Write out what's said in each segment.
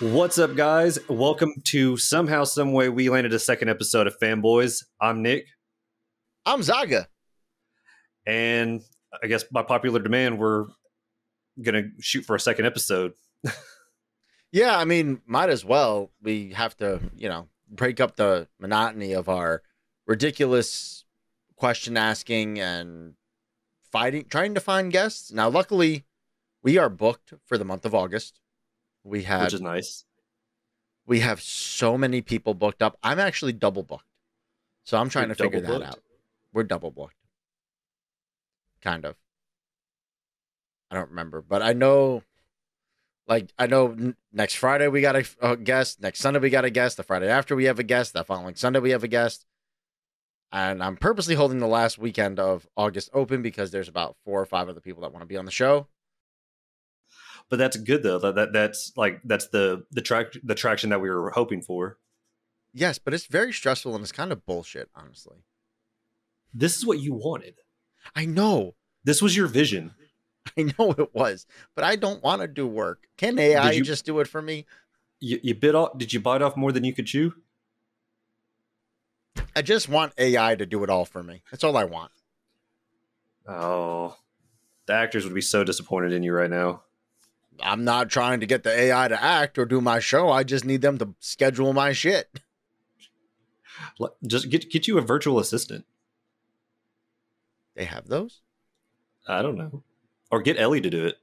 What's up, guys? Welcome to Somehow, Someway We Landed a Second episode of Fanboys. I'm Nick, I'm Zaga. and I guess by popular demand, we're gonna shoot for a second episode. Yeah, I mean, might as well. We have to, you know, break up the monotony of our ridiculous question asking and fighting, trying to find guests. Now, luckily, we are booked for the month of August. We have which is nice. we have so many people booked up. I'm actually double booked, so I'm trying You're to figure double that out. We're double booked, kind of. I don't remember, but I know, like I know n- next Friday we got a, a guest. Next Sunday we got a guest. The Friday after we have a guest. The following Sunday we have a guest. And I'm purposely holding the last weekend of August open because there's about four or five other people that want to be on the show. But that's good though. That, that that's like that's the the track the traction that we were hoping for. Yes, but it's very stressful and it's kind of bullshit, honestly. This is what you wanted. I know. This was your vision. I know it was, but I don't want to do work. Can AI you- just do it for me? You, you bit off. Did you bite off more than you could chew? I just want AI to do it all for me. That's all I want. Oh, the actors would be so disappointed in you right now. I'm not trying to get the AI to act or do my show. I just need them to schedule my shit. Just get get you a virtual assistant. They have those? I don't know, or get Ellie to do it.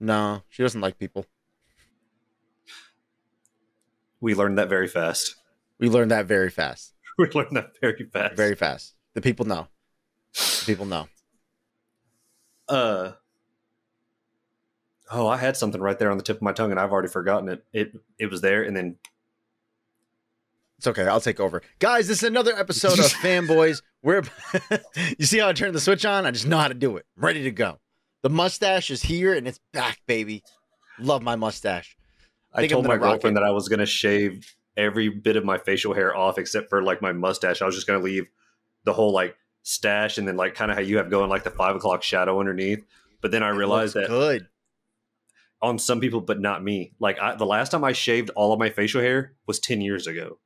No, she doesn't like people. We learned that very fast. We learned that very fast. We learned that very fast. Very fast. The people know. The people know. uh oh i had something right there on the tip of my tongue and i've already forgotten it it it was there and then It's okay. I'll take over. Guys, this is another episode of Fanboys. We're you see how I turned the switch on? I just know how to do it. I'm ready to go. The mustache is here and it's back, baby. Love my mustache. i I'm told my girlfriend it. that i was going to shave every bit of my facial hair off except for like my mustache i was just going to leave the whole like stash and then like kind of how you have going like the five o'clock shadow underneath but then i It realized that good. On some people but not me like I, the last time i shaved all of my facial hair was 10 years ago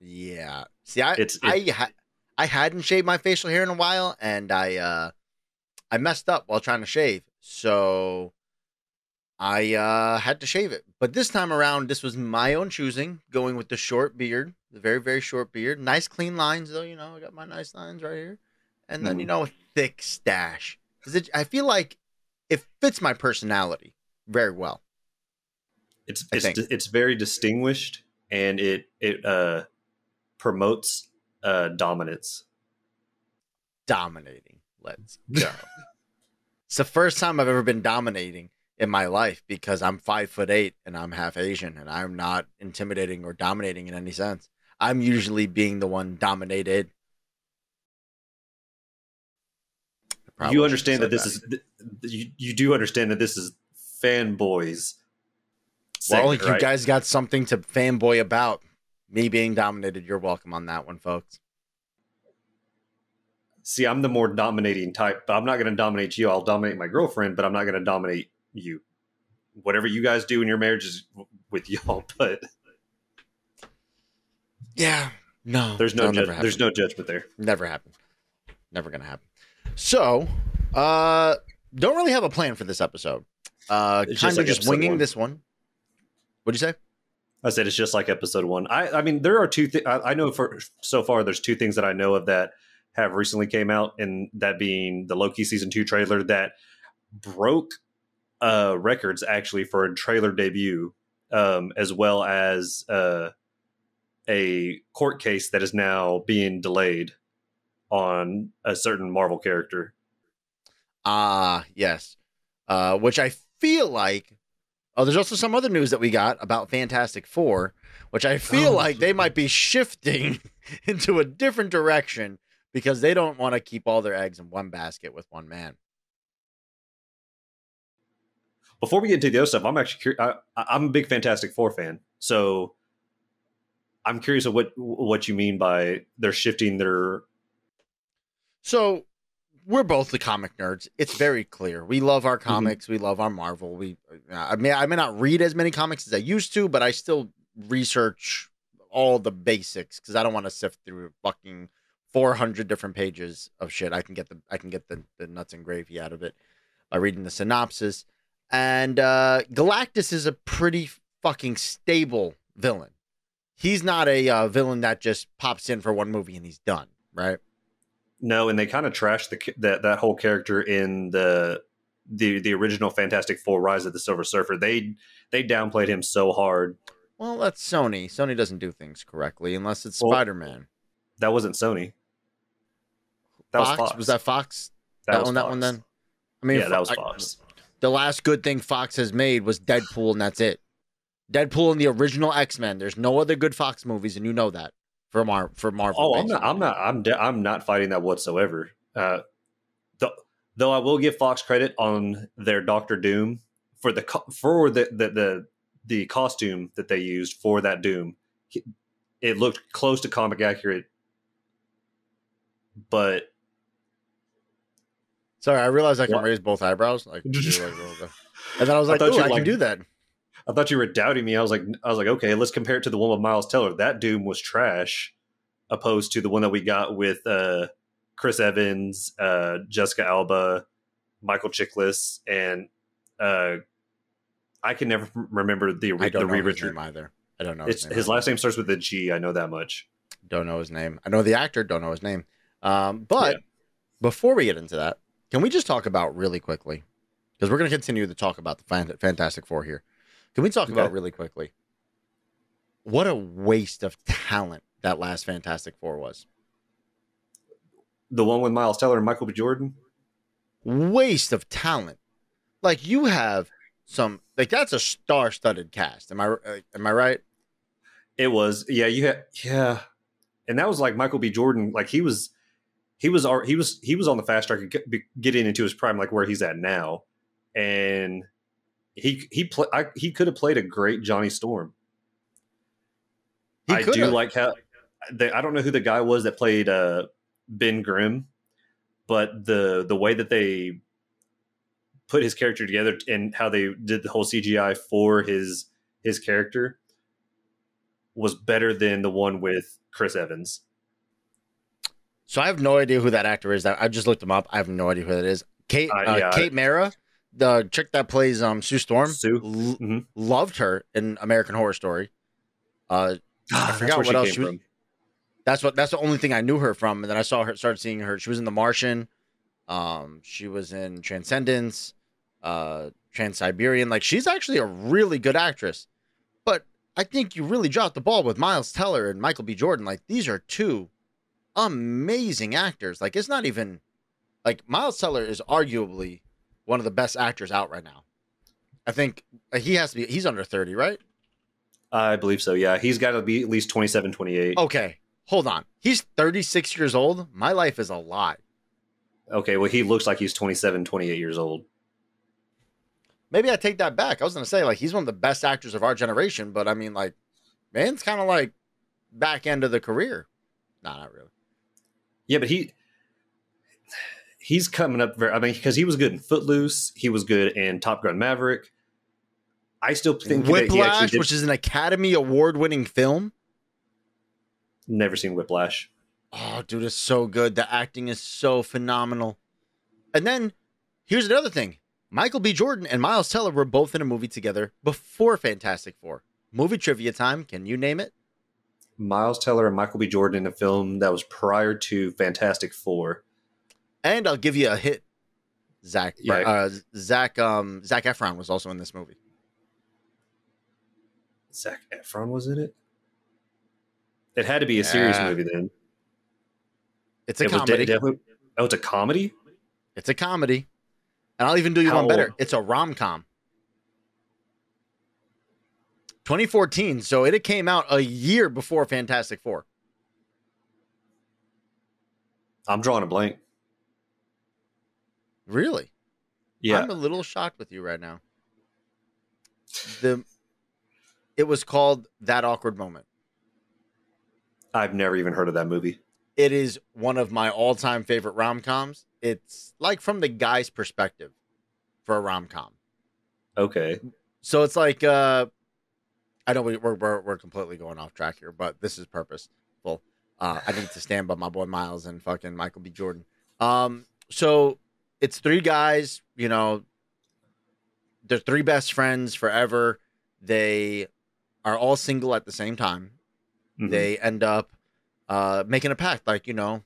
Yeah. See, I It's- I ha- I hadn't shaved my facial hair in a while, and I uh I messed up while trying to shave, so I uh had to shave it. But this time around, this was my own choosing, going with the short beard, the very very short beard, nice clean lines though. You know, I got my nice lines right here, and then you Mhm. know thick stash. Cause it, I feel like it fits my personality very well. it's I it's think. it's very distinguished and it it uh promotes uh dominance dominating. Let's go. it's the first time I've ever been dominating in my life because I'm five foot eight and I'm half Asian and I'm not intimidating or dominating in any sense. I'm usually being the one dominated. Probably you understand that this is th- you, you do understand that this is fanboys well, segment, you guys got something to fanboy about. Me being dominated, you're welcome on that one, folks. see i'm the more dominating type but i'm not going to dominate you i'll dominate my girlfriend but i'm not going to dominate you whatever you guys do in your marriage is w- with y'all but Yeah, no, there's no ju- there's no judgment there Never happen. Never gonna happen. So, uh, don't really have a plan for this episode. Uh, kind just of like just winging one. this one. What'd you say? I said it's just like episode one. I, I mean, there are two. Th- I, I know for so far, there's two things that I know of that have recently came out, and that being the Loki season two trailer that broke uh, records actually for a trailer debut, um, as well as uh, a court case that is now being delayed on a certain Marvel character. Ah, yes. Uh, which I feel like. Oh, there's also some other news that we got about Fantastic Four, which I feel Oh. like they might be shifting into a different direction because they don't want to keep all their eggs in one basket with one man. Before we get into the other stuff, I'm actually I, I'm a big Fantastic Four fan, so I'm curious of what what you mean by they're shifting their. So we're both the comic nerds. It's very clear. We love our Mm-hmm. comics. We love our Marvel. We, I mean, I may not read as many comics as I used to, but I still research all the basics because I don't want to sift through fucking four hundred different pages of shit. I can get the, I can get the, the nuts and gravy out of it by reading the synopsis. And uh Galactus is a pretty fucking stable villain. He's not a uh, villain that just pops in for one movie and he's done, right? No, and they kind of trashed the that that whole character in the the the original Fantastic Four: Rise of the Silver Surfer. They they downplayed him so hard. Well, that's Sony. Sony doesn't do things correctly unless it's Well, Spider Man. That wasn't Sony. That Fox? was Fox. Was that Fox? That, was one? That one then? I mean, yeah, that was I- Fox. the last good thing Fox has made was Deadpool, and that's it. Deadpool and the original X Men. There's no other good Fox movies, and you know that for Mar for Marvel. Oh, I'm not. I'm not. I'm. De- I'm not fighting that whatsoever. Uh, though, though I will give Fox credit on their Doctor Doom for the co- for the the the, the costume that they used for that Doom. It looked close to comic accurate, but Sorry, I realized I can What? raise both eyebrows. Like, do like a little bit. and then I was like, thought "Ooh, I can do that." I thought you were doubting me. I was like, I was like, okay, let's compare it to the one with Miles Teller. That Doom was trash, opposed to the one that we got with uh, Chris Evans, uh, Jessica Alba, Michael Chiklis, and uh, I can never remember the I the don't know his name either. I don't know It's his his last name starts with a G. I know that much. Don't know his name. I know the actor. Don't know his name. Um, but Yeah. before we get into that, can we just talk about really quickly? Because we're going to continue to talk about the Fantastic Four here. Can we talk about really quickly? What a waste of talent that last Fantastic Four was. The one with Miles Teller and Michael B. Jordan. Waste of talent. Like you have some like that's a star-studded cast. Am I uh, am I right? It was yeah. You had yeah, and that was like Michael B. Jordan. Like he was. He was he was he was on the fast track of get- be- getting into his prime, like where he's at now, and he he I, he could have played a great Johnny Storm. He I could do like how the, I don't know who the guy was that played uh, Ben Grimm, but the the way that they put his character together and how they did the whole CGI for his his character was better than the one with Chris Evans. So I have no idea who that actor is. I just looked him up. I have no idea who that is. Kate Uh, uh, yeah, Kate Mara, the chick that plays um Sue Storm. Sue? l- Mhm. Loved her in American Horror Story. Uh, I forgot what else she was- that's what that's the only thing I knew her from. And then I saw her started seeing her. She was in The Martian. Um, she was in Transcendence, uh, Trans Siberian. Like she's actually a really good actress. But I think you really dropped the ball with Miles Teller and Michael B. Jordan. Like these are two amazing actors. Like it's not even like Miles Teller is arguably one of the best actors out right now. I think uh, he has to be. He's under thirty, right? I believe so. Yeah, he's got to be at least 27, 28. Okay, hold on. He's thirty six years old. My life is a lie. Okay, well, he looks like he's 27, 28 years old. Maybe I take that back. I was gonna say like he's one of the best actors of our generation, but I mean like, man's kind of like back end of the career. Nah, not really. Yeah, but he he's coming up very. I mean, because he was good in Footloose, he was good in Top Gun Maverick. I still think Whiplash, did, which is an Academy Award winning film. never seen Whiplash. Oh, dude, it's so good. The acting is so phenomenal. And then here's another thing Michael B. Jordan and Miles Teller were both in a movie together before Fantastic Four. Movie trivia time. Can you name it? Miles Teller and Michael B. Jordan in a film that was prior to Fantastic Four. And I'll give you a hit. Zac, Yeah. uh, Zac, um, Zac Efron was also in this movie. Zac Efron was in it. It had to be a serious movie then. It's a it comedy. de- definitely- oh, it's a comedy. it's a comedy. And I'll even do you How one better. old? It's a rom com. 2014. So it came out a year before Fantastic Four. I'm drawing a blank. Really? Yeah, I'm a little shocked with you right now. The it was called That Awkward Moment. I've never even heard of that movie. it is one of my all-time favorite rom-coms. It's like from the guy's perspective for a rom-com. Okay. So it's like uh I know we, we're, we're we're completely going off track here, but this is purposeful. Uh, I need to stand by my boy Miles and fucking Michael B. Jordan. Um, so it's three guys, you know, they're three best friends forever. They are all single at the same time. Mhm. They end up uh, making a pact, like you know,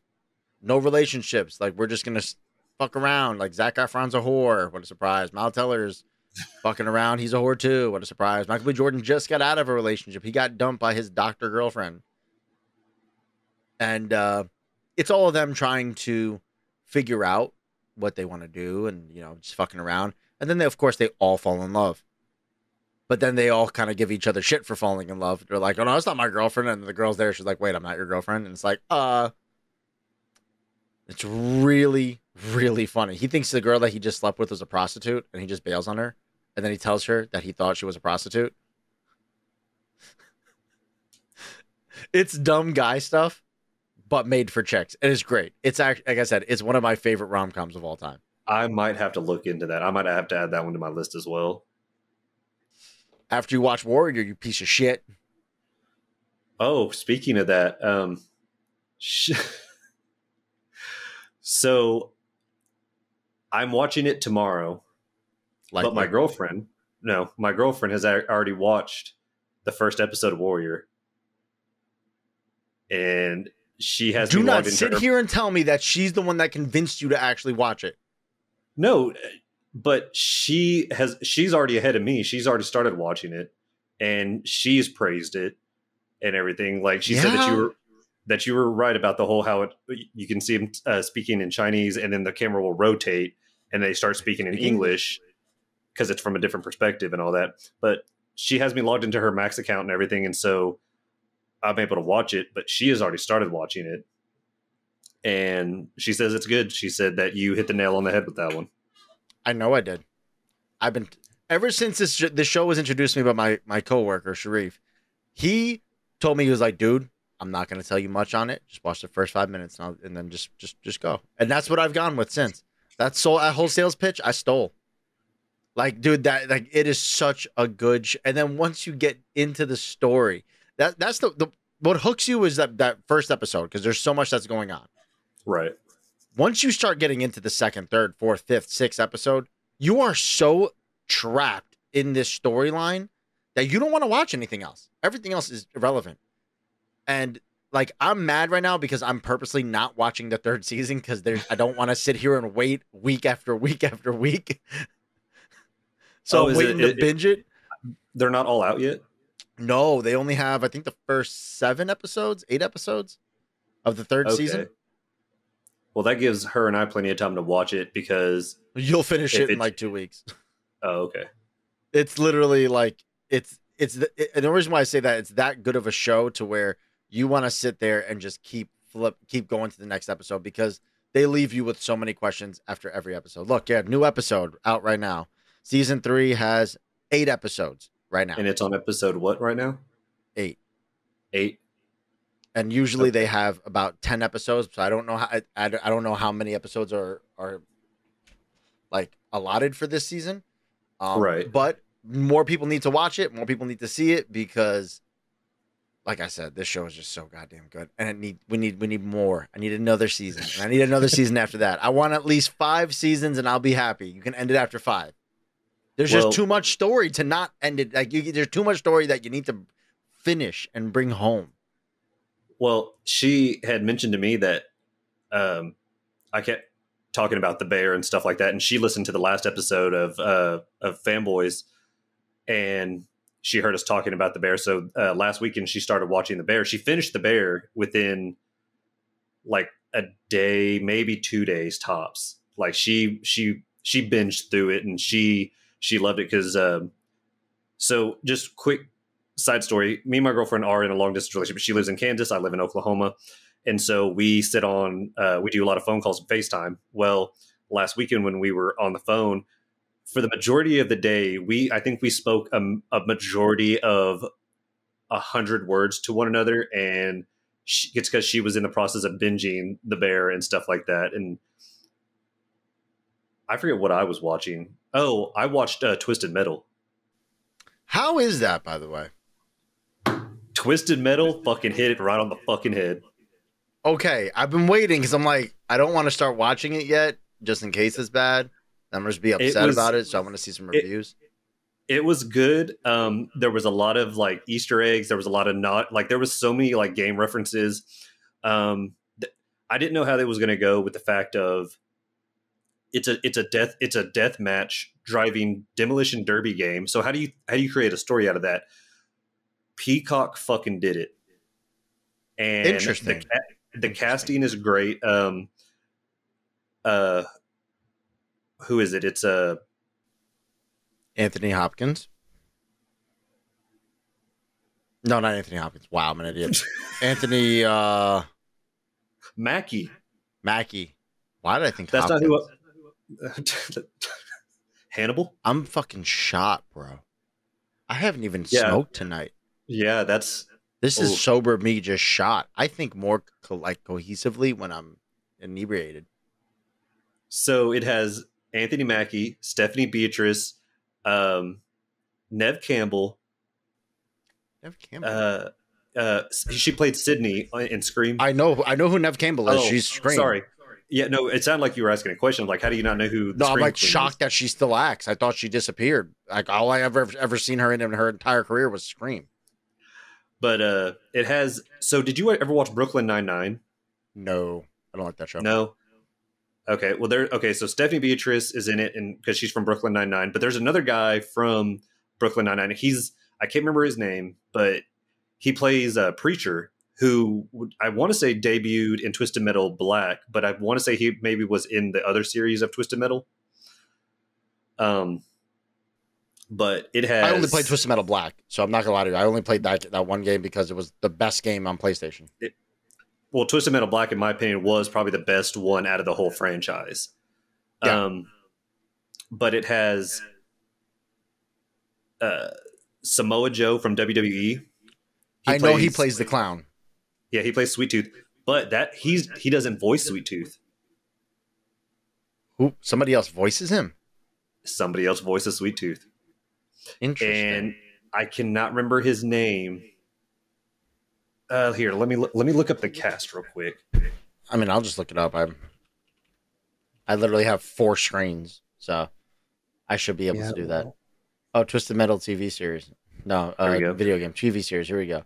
no relationships. Like we're just gonna fuck around. Like Zac Efron's a whore. What a surprise! Mal Teller's fucking around. He's a whore too. What a surprise! Michael B. Jordan just got out of a relationship. He got dumped by his doctor girlfriend, and uh, it's all of them trying to figure out what they want to do, and you know, just fucking around. And then they, of course, they all fall in love. But then they all kind of give each other shit for falling in love. They're like, "Oh no, it's not my girlfriend." And the girl's there. She's like, "Wait, I'm not your girlfriend." And it's like, uh, it's really, really funny. He thinks the girl that he just slept with was a prostitute, and he just bails on her. And then he tells her that he thought she was a prostitute. it's dumb guy stuff, but made for chicks. And It is great. It's actually, like I said, it's one of my favorite rom coms of all time. I might have to look into that. I might have to add that one to my list as well. After you watch Warrior, you piece of shit. Oh, speaking of that, um, sh- so I'm watching it tomorrow, Like but my girlfriend, no, my girlfriend has already watched the first episode of Warrior, and she has Do not sit her- here and tell me that she's the one that convinced you to actually watch it. No, but she has she's already ahead of me. She's already started watching it and she's praised it and everything. Like she said that you were that you were right about the whole how it you can see him uh, speaking in Chinese and then the camera will rotate and they start speaking in English because it's from a different perspective and all that. But she has me logged into her Max account and everything and so I'm able to watch it, but she has already started watching it. And she says it's good. She said that you hit the nail on the head with that one. I know I did. I've been ever since this this show was introduced to me by my my coworker Sharif. He told me he was like, "Dude, I'm not going to tell you much on it. Just watch the first five minutes, and, and then just just just go." And that's what I've gone with since. That soul that whole sales pitch I stole. Like, dude, that like it is such a good. Sh- and then once you get into the story, that that's the, the what hooks you is that that first episode because there's so much that's going on Right. once you start getting into the second, third, fourth, fifth, sixth episode, you are so trapped in this storyline that you don't want to watch anything else. Everything else is irrelevant. And like I'm mad right now because I'm purposely not watching the third season because there's I don't want to sit here and wait week after week after week. so Oh, I'm is it- waiting to it- binge it. They're not all out yet. No, they only have I think the first seven episodes, eight episodes of the third season. Well, that gives her and I plenty of time to watch it because. You'll finish it in like two weeks. Oh, okay. it's literally like it's it's the, it, and the reason why I say that it's that good of a show to where you want to sit there and just keep flip keep going to the next episode because they leave you with so many questions after every episode. Look, yeah, new episode out right now. Season three has eight episodes right now, And it's on episode what right now? eight, Eight. and usually they have about ten episodes. So I don't know how I, I don't know how many episodes are are like allotted for this season. Um, Right. But more people need to watch it. More people need to see it because, like I said, this show is just so goddamn good, and it need we need we need more. I need another season, and I need another season after that. I want at least five seasons, and I'll be happy. You can end it after five. There's Well- just too much story to not end it. Like you, there's too much story that you need to finish and bring home. Well, she had mentioned to me that um, I kept talking about the bear and stuff like that, and she listened to the last episode of uh, of Fanboys, and she heard us talking about the bear. So uh, last weekend, she started watching the bear. She finished the bear within like a day, maybe two days tops. Like she she she binged through it, and she she loved it because. Um, so just quick side story. Me and my girlfriend are in a long distance relationship. She lives in kansas. I live in oklahoma. And so we sit on uh, we do a lot of phone calls and facetime. Well last weekend when we were on the phone for the majority of the day we i think we spoke a, a majority of a hundred words to one another. And she, it's because she was in the process of binging The Bear and stuff like that. And I forget what I was watching. Oh, I watched uh, Twisted Metal. How is that, by the way? Twisted Metal fucking hit it right on the fucking head. Okay, I've been waiting because I'm like, I don't want to start watching it yet, just in case it's bad. I'm just be upset was- about it, so I want to see some reviews. It was good. Um, there was a lot of like Easter eggs. There was a lot of not like there was so many like game references. Um, th- I didn't know how they was going to go with the fact of it's a it's a death it's a death match driving demolition derby game. So how do you how do you create a story out of that? Peacock fucking did it. And Interesting. The, the Interesting. casting is great. Um, uh, who is it? It's uh, Anthony Hopkins. No, not Anthony Hopkins. Wow, I'm an idiot. Anthony uh Mackie. Mackie. Why did I think That's Hopkins? not who. Hannibal. I'm fucking shot, bro. I haven't even Yeah. smoked tonight. Yeah, that's This Oh. is sober me just shot. I think more co- like cohesively when I'm inebriated. so. It has Anthony Mackie, Stephanie Beatrice, um, Neve Campbell. Neve Campbell. Uh, uh, she played Sydney in Scream. I know I know who Neve Campbell is. Oh, She's Scream. Sorry. Yeah, no, it sounded like you were asking a question. Like, how do you not know who? the No, I'm like queen is? shocked that she still acts. I thought she disappeared. Like all I ever ever seen her in, in her entire career was Scream. But uh, it has. So, did you ever watch Brooklyn Nine Nine? No, I don't like that show. No. Okay. Well, there. Okay. So Stephanie Beatrice is in it, and because she's from Brooklyn Nine Nine. But there's another guy from Brooklyn Nine Nine. He's I can't remember his name, but he plays a preacher who I want to say debuted in Twisted Metal Black, but I want to say he maybe was in the other series of Twisted Metal. Um, but it has. I only played Twisted Metal Black, so I'm not gonna lie to you. I only played that that one game because it was the best game on PlayStation. well, Twisted Metal Black, in my opinion, was probably the best one out of the whole franchise. Yeah. Um, but it has uh, Samoa Joe from WWE. I know he plays the clown. Yeah, he plays Sweet Tooth, but that he's he doesn't voice Sweet Tooth. Who somebody else voices him. Somebody else voices Sweet Tooth, Interesting. and I cannot remember his name. Uh, here, let me look, let me look up the cast real quick. I mean, I'll just look it up. I'm. I literally have four screens, so I should be able Yeah, to do that. Oh, Twisted Metal TV series. No, uh, video game TV series. Here we go.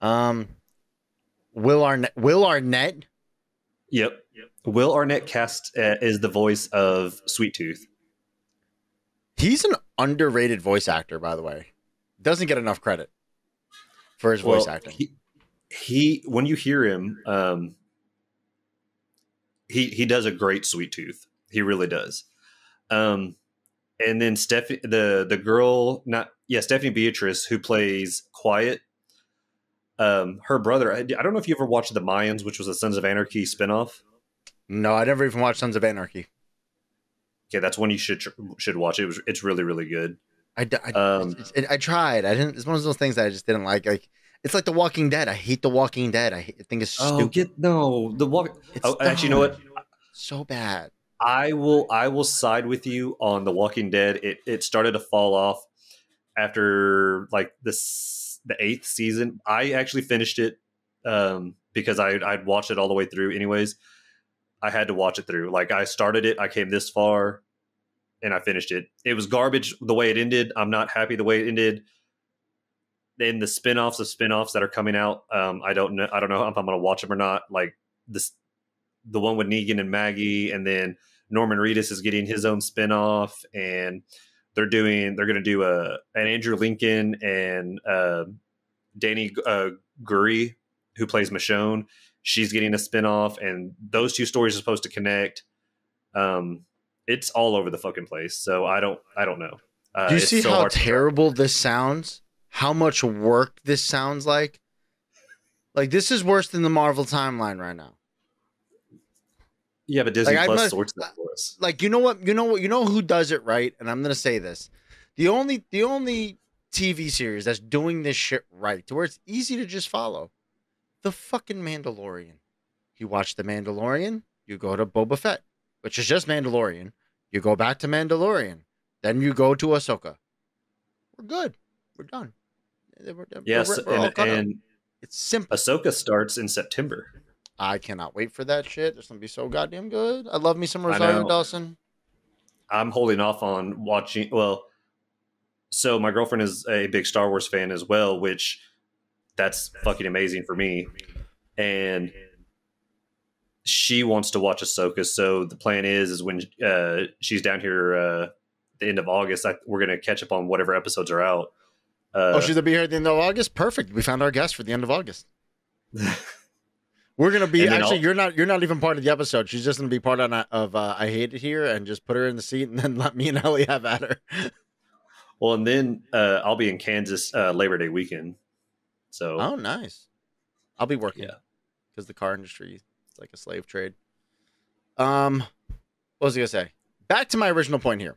Um, Will Arnett. Will Arnett. Yep. Will Arnett cast uh, is the voice of Sweet Tooth. He's an underrated voice actor, by the way. Doesn't get enough credit for his voice Well, acting. He, he when you hear him, um, he he does a great Sweet Tooth. He really does. Um, and then Steph, the the girl, not yeah, Stephanie Beatrice, who plays Quiet. Um, her brother. I, I don't know if you ever watched The Mayans, which was a Sons of Anarchy spinoff. no, I never even watched Sons of Anarchy. Okay, that's one you should should watch. It was it's really really good. I, I, Um, it- I tried. I didn't. It's one of those things that I just didn't like. Like it's like The Walking Dead. I hate The Walking Dead. I, hate, I think it's Oh, stupid. get no the walk. Oh, actually, you know what? So bad. I will I will side with you on The Walking Dead. It it started to fall off after like this the eighth season. I actually finished it um, because I I'd watched it all the way through. Anyways, I had to watch it through. Like I started it, I came this far, and I finished it. It was garbage the way it ended. I'm not happy the way it ended. Then the spin-offs of spin-offs that are coming out, um, I don't know. I don't know if I'm going to watch them or not. Like this, the one with Negan and Maggie, and then Norman Reedus is getting his own spin-off, and they're doing they're going to do a an Andrew Lincoln and uh, Danny uh, Gurry, who plays Michonne. She's getting a spin-off, and those two stories are supposed to connect. Um, it's all over the fucking place. So I don't I don't know. Uh, Do you see so how terrible this sounds? How much work this sounds like? Like this is worse than the Marvel timeline right now. Yeah, but Disney Like, Plus must- sorts that for us. Like you know what? You know what? You know who does it right? And I'm gonna say this: the only the only TV series that's doing this shit right, to where it's easy to just follow, The fucking Mandalorian. You watch The Mandalorian, you go to Boba Fett, which is just Mandalorian. You go back to Mandalorian. Then you go to Ahsoka. We're good. We're done. We're- we're- Yes, we're and, and it's simple. Ahsoka starts in September. I cannot wait for that shit. It's gonna be so goddamn good. I love me some Rosario. Dawson. I'm holding off on watching. Well, so my girlfriend is a big Star Wars fan as well, which that's fucking amazing for me. And she wants to watch Ahsoka. So the plan is, is when uh, she's down here uh, the end of August, I, we're gonna catch up on whatever episodes are out. Uh, oh, she's gonna be here at the end of August. Perfect. We found our guest for the end of August. We're gonna be actually. I'll- You're not. You're not even part of the episode. She's just gonna be part of, of uh, I hate it here, and just put her in the seat, and then let me and Ellie have at her. well, and then uh, I'll be in Kansas uh, Labor Day weekend. So Oh, nice. I'll be working. Yeah. because the car industry is like a slave trade. Um, what was I gonna say? Back to my original point here.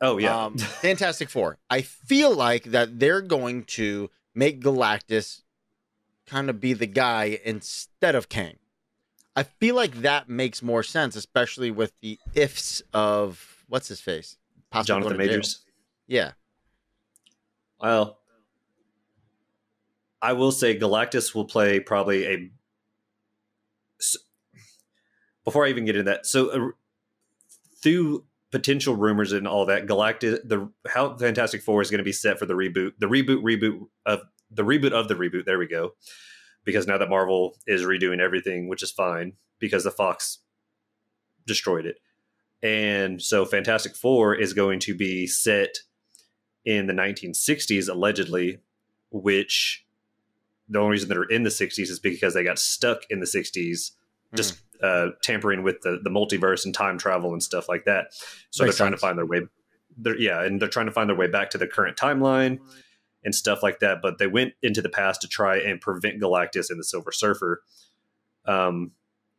oh yeah, Um, Fantastic Four. I feel like that they're going to make Galactus kind of be the guy instead of Kang. I feel like that makes more sense, especially with the ifs of what's his face, Possibly Jonathan. Majors. Yeah, Well, I will say Galactus will play probably a. Before I even get into that, so uh, through potential rumors and all that, Galactus, the how Fantastic Four is going to be set for the reboot, the reboot, reboot of the reboot of the reboot. There we go. Because now that Marvel is redoing everything, which is fine because the Fox destroyed it, and so Fantastic Four is going to be set in the 1960s allegedly which the only reason that are in the 60s is because they got stuck in the 60s just uh, tampering with the, the multiverse and time travel and stuff like that so Makes they're trying sense. to find their way they're, yeah and they're trying to find their way back to the current timeline and stuff like that but they went into the past to try and prevent galactus and the silver surfer um,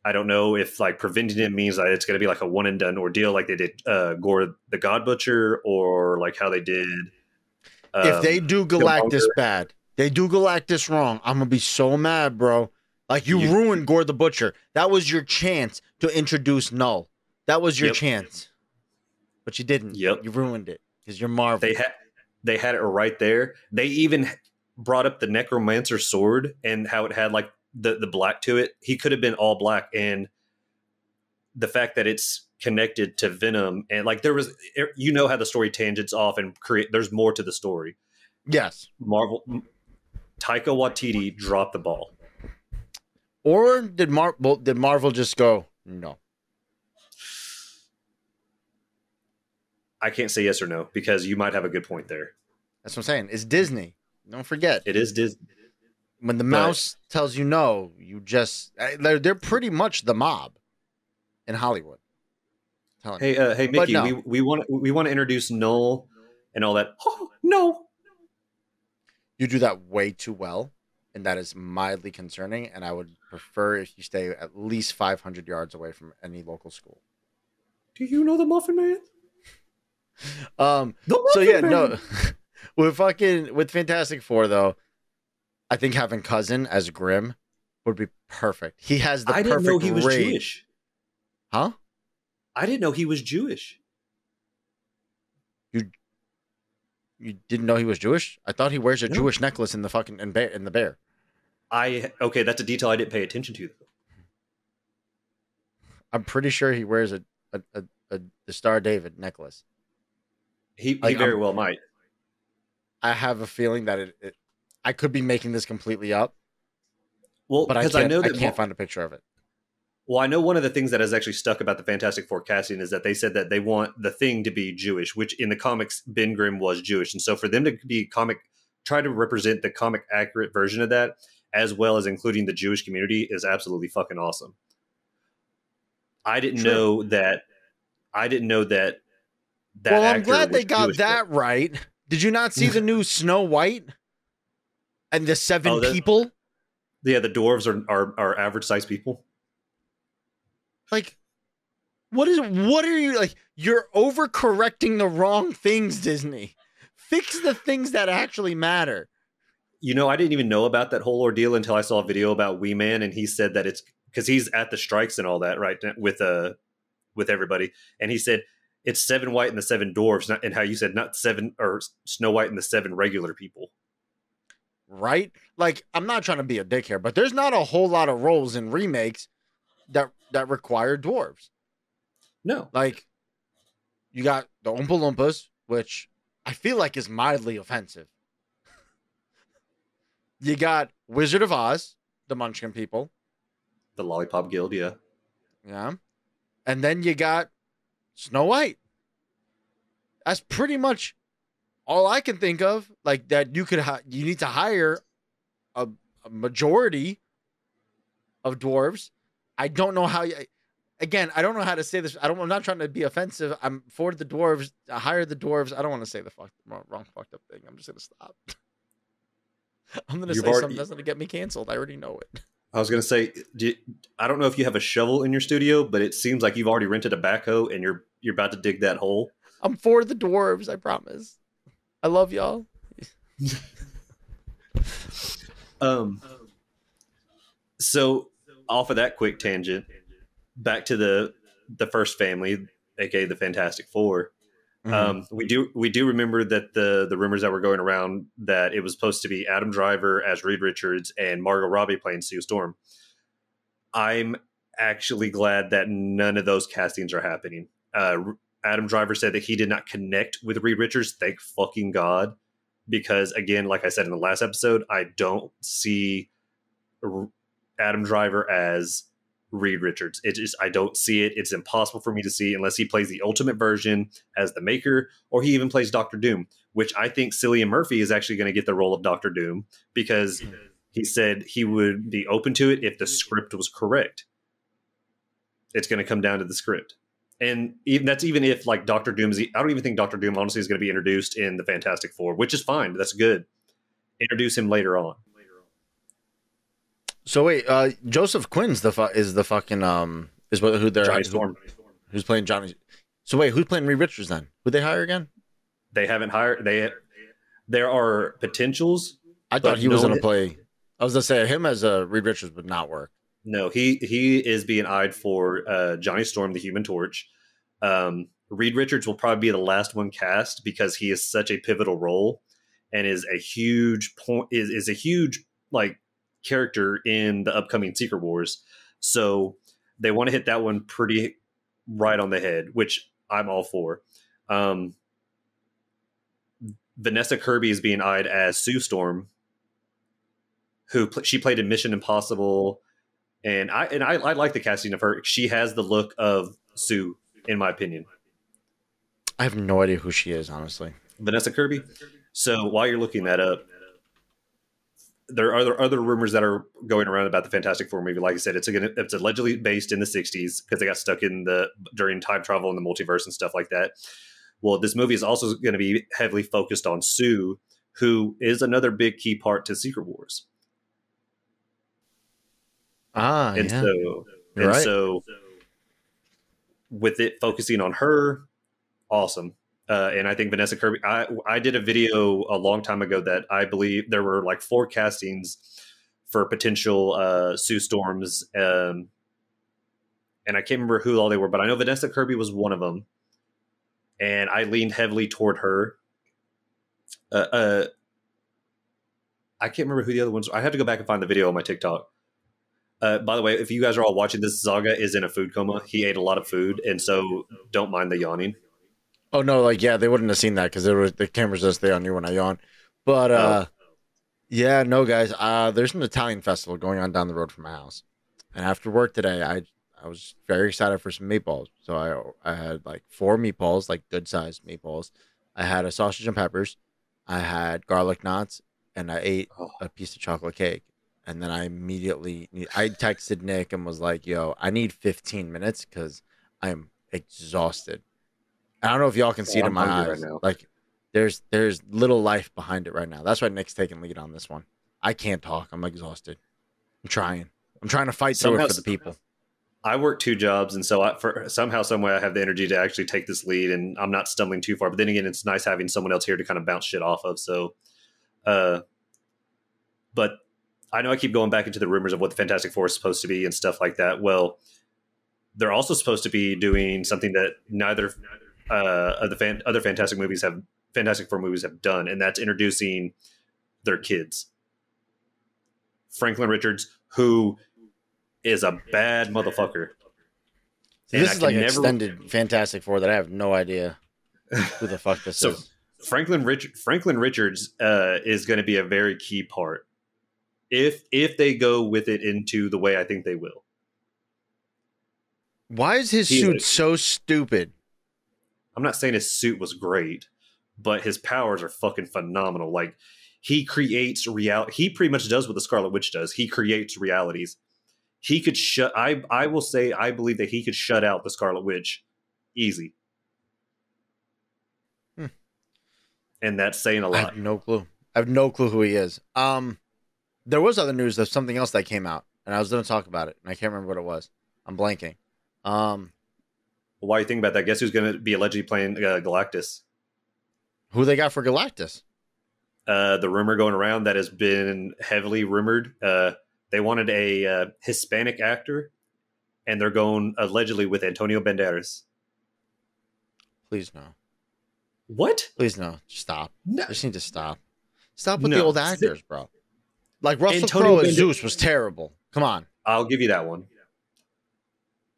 i don't know if like preventing it means that it's going to be like a one and done ordeal like they did uh, Gorr the god butcher or like how they did if um, they do Galactus Killmonger. bad, they do Galactus wrong, I'm gonna be so mad, bro. Like you, You- ruined Gorr the Butcher. That was your chance to introduce Knull. That was your Yep. chance, but you didn't. Yep. You ruined it because you're Marvel. they had they had it right there. They even brought up the necromancer sword and how it had like the the black to it. He could have been all black, and the fact that it's connected to Venom and like there was, er, you know how the story tangents off and create. There's more to the story. yes. Marvel, Taika Waititi dropped the ball. Or did Mar- well, did Marvel just go no? I can't say yes or no because you might have a good point there. That's what I'm saying. It's Disney. Don't forget It is Disney. when the but- mouse tells you no, you just they're, they're pretty much the mob in Hollywood. Hey, uh, hey, Mickey, no. we we want we want to introduce Knull and all that. Oh, no, You do that way too well, and that is mildly concerning. And I would prefer if you stay at least 500 yards away from any local school. do you know the Muffin Man? Um. So yeah, Man! no. with fucking with Fantastic Four though, I think having cousin as Grimm would be perfect. He has the I perfect didn't know he was. Jewish. Huh? I didn't know he was Jewish. You you didn't know he was Jewish? I thought he wears a No. Jewish necklace in the fucking in, bear, in the bear. I okay, that's a detail I didn't pay attention to. I'm pretty sure he wears a a, a, a the Star David necklace. He, he very I'm- well might. I have a feeling that it, it I could be making this completely up, Well, but I I, I, know that. can't find a picture of it. well, I know one of the things that has actually stuck about the Fantastic Four casting is that they said that they want the thing to be Jewish, which in the comics Ben Grimm was Jewish, and so for them to be comic, try to represent the comic accurate version of that, as well as including the Jewish community, is absolutely fucking awesome. I didn't True. know that. I didn't know that. Well, I'm glad they got Jewish. that right. Did you not see the new Snow White and the seven Oh, people? Yeah, the dwarves are are, are average sized people. Like, what is? What are you like? You're overcorrecting the wrong things, Disney. Fix the things that actually matter. You know, I didn't even know about that whole ordeal until I saw a video about Wee Man, and he said that it's because he's at the strikes and all that, right? With uh, with everybody, and he said it's seven white and the seven dwarves, not, and how you said not seven or Snow White and the seven regular people. Right? Like, I'm not trying to be a dick here, but there's not a whole lot of roles in remakes that that require dwarves. No, Like, you got the Oompa Loompas, which I feel like is mildly offensive. you got Wizard of Oz, the Munchkin people, the Lollipop Guild, yeah. yeah, and then you got Snow White. That's pretty much all I can think of. Like that, you could hi- you need to hire a, a majority of dwarves. I don't know how. You, again, I don't know how to say this. I don't. I'm not trying to be offensive. I'm for the dwarves. Hire the dwarves. I don't want to say the fuck wrong, wrong fucked up thing. I'm just gonna stop. I'm gonna You've say already- something that's gonna get me canceled. I already know it. I was gonna say, do you- I don't know if you have a shovel in your studio, but it seems like you've already rented a backhoe and you're you're about to dig that hole. I'm for the dwarves. I promise. I love y'all. Um, so off of that quick tangent, back to the the first family, aka the Fantastic 4 Mm-hmm. Um, we do we do remember that the the rumors that were going around that it was supposed to be Adam Driver as Reed Richards and Margot Robbie playing Sue Storm. I'm actually glad that none of those castings are happening. Uh, Adam Driver said that he did not connect with Reed Richards. Thank fucking God, because again, like I said in the last episode, I don't see Adam Driver as Reed Richards. It just I don't see it. It's impossible for me to see unless he plays the ultimate version as the Maker, or he even plays Doctor Doom, which I think Cillian Murphy is actually going to get the role of Doctor Doom because he said he would be open to it if the script was correct. It's going to come down to the script. And even that's even if like Doctor Doom is I don't even think Doctor Doom honestly is going to be introduced in the Fantastic Four, which is fine. That's good. Introduce him later on. So wait, uh, Joseph Quinn's the fu- is the fucking um is what who they're Johnny Storm. who's playing Johnny. So wait, who's playing Reed Richards then? Who they hire again? They haven't hired they there are potentials. I thought he was gonna play. I was gonna say him as a Reed Richards would not work. No, he he is being eyed for uh, Johnny Storm, the Human Torch. Um, Reed Richards will probably be the last one cast because he is such a pivotal role and is a huge point is, is a huge like character in the upcoming Secret Wars. So they want to hit that one pretty right on the head, which I'm all for. Um, Vanessa Kirby is being eyed as Sue Storm, who pl- she played in Mission Impossible, and I and I, I like the casting of her. She has the look of Sue, in my opinion. I have no idea who she is, honestly. Vanessa Kirby. So while you're looking that up, there are other, other rumors that are going around about the Fantastic Four movie. Like I said, it's gonna, it's allegedly based in the '60s because they got stuck in the during time travel and the multiverse and stuff like that. Well, this movie is also going to be heavily focused on Sue, who is another big key part to Secret Wars. Ah, and yeah. so and right. so with it focusing on her awesome uh, and i think vanessa kirby I, I did a video a long time ago that i believe there were like four castings for potential uh, sue storms um, and i can't remember who all they were but i know vanessa kirby was one of them and i leaned heavily toward her uh, uh, i can't remember who the other ones Were. i have to go back and find the video on my tiktok uh, by the way, if you guys are all watching this, Zaga is in a food coma. He ate a lot of food, and so don't mind the yawning. Oh no, like yeah, they wouldn't have seen that because there was the cameras just stay on you when I yawn. But uh, yeah, no, guys, uh, there's an Italian festival going on down the road from my house, and after work today, I I was very excited for some meatballs. So I I had like four meatballs, like good sized meatballs. I had a sausage and peppers, I had garlic knots, and I ate Oh. a piece of chocolate cake. And then I immediately I texted Nick and was like, "Yo, I need 15 minutes because I am exhausted." I don't know if y'all can see it I'm in my eyes. right now. Like there's there's little life behind it right now. That's why Nick's taking lead on this one. I can't talk. I'm exhausted. I'm trying. I'm trying to fight through Somehow- it for the people. I work two jobs, and so I, for somehow, some way, I have the energy to actually take this lead, and I'm not stumbling too far. But then again, it's nice having someone else here to kind of bounce shit off of. So, uh, but I know I keep going back into the rumors of what the Fantastic Four is supposed to be and stuff like that. Well, they're also supposed to be doing something that neither uh, of the fan, other Fantastic movies have Fantastic Four movies have done, and that's introducing their kids. Franklin Richards, who is a bad motherfucker. See, this is like extended Fantastic Four that I have no idea who the fuck this so, is. Franklin Rich Franklin Richards uh, is going to be a very key part if if they go with it into the way I think they will. Why is his he, suit so stupid? I'm not saying his suit was great, but his powers are fucking phenomenal. Like he creates reality. He pretty much does what the Scarlet Witch does. He creates realities. He could shut. I I will say I believe that he could shut out the Scarlet Witch easy. Hmm. And that's saying a lot. I have no clue. I have no clue who he is. Um, there was other news of something else that came out, and I was going to talk about it, and I can't remember what it was. I'm blanking. Um, well, why you think about that? Guess who's going to be allegedly playing uh, Galactus? Who they got for Galactus? Uh, the rumor going around that has been heavily rumored. Uh, they wanted a uh, Hispanic actor, and they're going allegedly with Antonio Banderas. Please no. What? Please no. Stop. No. Just need to stop. Stop with no. the old actors, bro. Like Russell Crowe as Zeus was terrible. Come on. I'll give you that one.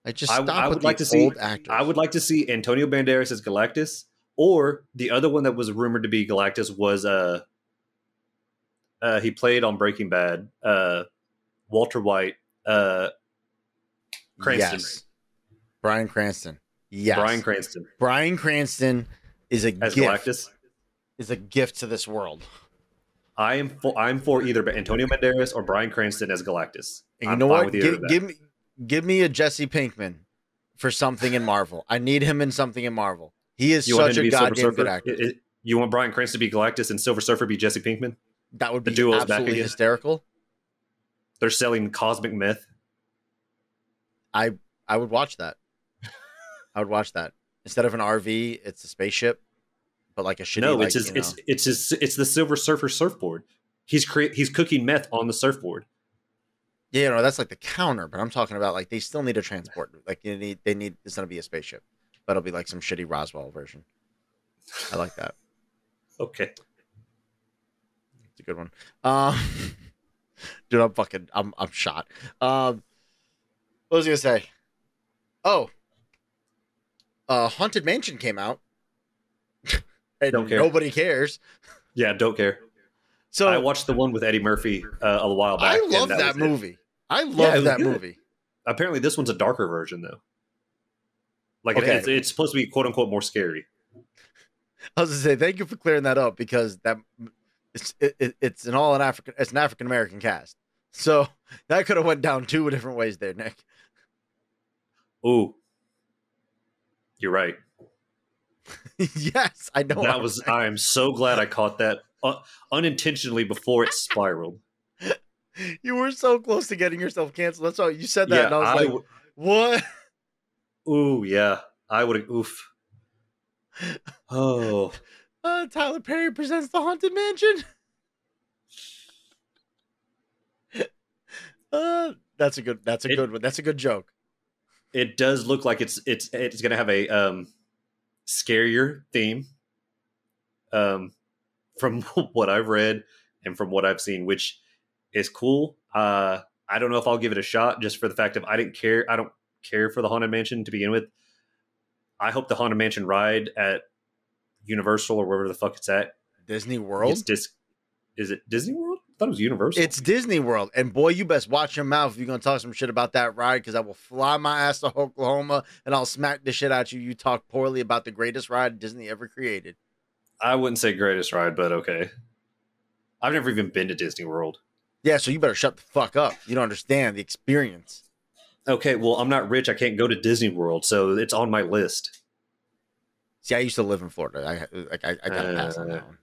I just stop I, I would like to see. Actors. I would like to see Antonio Banderas as Galactus, or the other one that was rumored to be Galactus was uh, uh he played on Breaking Bad. Uh, Walter White. Uh, Cranston. Yes. Bryan Cranston. Yes. Bryan Cranston. Bryan Cranston is a as gift. Galactus. Is a gift to this world. I am for I'm for either Antonio Banderas or Bryan Cranston as Galactus. And you know what? Give, give, me give me a Jesse Pinkman for something in Marvel. I need him in something in Marvel. He is you such a goddamn good actor. It, it, you want Bryan Cranston to be Galactus and Silver Surfer be Jesse Pinkman? That would be the absolutely hysterical. They're selling cosmic myth. I I would watch that. I would watch that instead of an RV. It's a spaceship but like a shitty. No, it's like, his, it's it's his, it's the Silver Surfer surfboard. He's cre- he's cooking meth on the surfboard. Yeah, no, that's like the counter, but I'm talking about like they still need a transport. Like you need they need it's gonna be a spaceship, but it'll be like some shitty Roswell version. I like that. okay, it's a good one. Um, dude, I'm fucking I'm I'm shot. Um, what was I gonna say? Oh, uh, Haunted Mansion came out and don't care. nobody cares. Yeah, don't care. So I watched the one with Eddie Murphy uh, a while back. I love that, that movie. It. I love yeah, that good. movie. Apparently, this one's a darker version though. Like okay. it's, it's supposed to be quote unquote more scary. I was to say thank you for clearing that up because that it's it, it's an all an African it's an African American cast, so that could have went down two different ways there, Nick. Ooh, you're right. yes, I know. That was. I am so glad I caught that uh, unintentionally before it spiraled. you were so close to getting yourself canceled. That's why you said that, yeah, and I was I like, w- "What?" Ooh, yeah, I would. Oof. Oh. Uh, Tyler Perry presents the Haunted Mansion. uh, that's a good. That's a it, good one. That's a good joke. It does look like it's it's it's going to have a um scarier theme um, from what I've read and from what I've seen, which is cool. Uh, I don't know if I'll give it a shot just for the fact of I didn't care. I don't care for the Haunted Mansion to begin with. I hope the Haunted Mansion ride at Universal or wherever the fuck it's at. Disney World? It's dis- is it Disney World? Thought it was Universal. It's Disney World, and boy, you best watch your mouth if you're gonna talk some shit about that ride, because I will fly my ass to Oklahoma and I'll smack the shit out you. You talk poorly about the greatest ride Disney ever created. I wouldn't say greatest ride, but okay. I've never even been to Disney World. Yeah, so you better shut the fuck up. You don't understand the experience. Okay, well, I'm not rich. I can't go to Disney World, so it's on my list. See, I used to live in Florida. I like I, I gotta uh, pass on that one.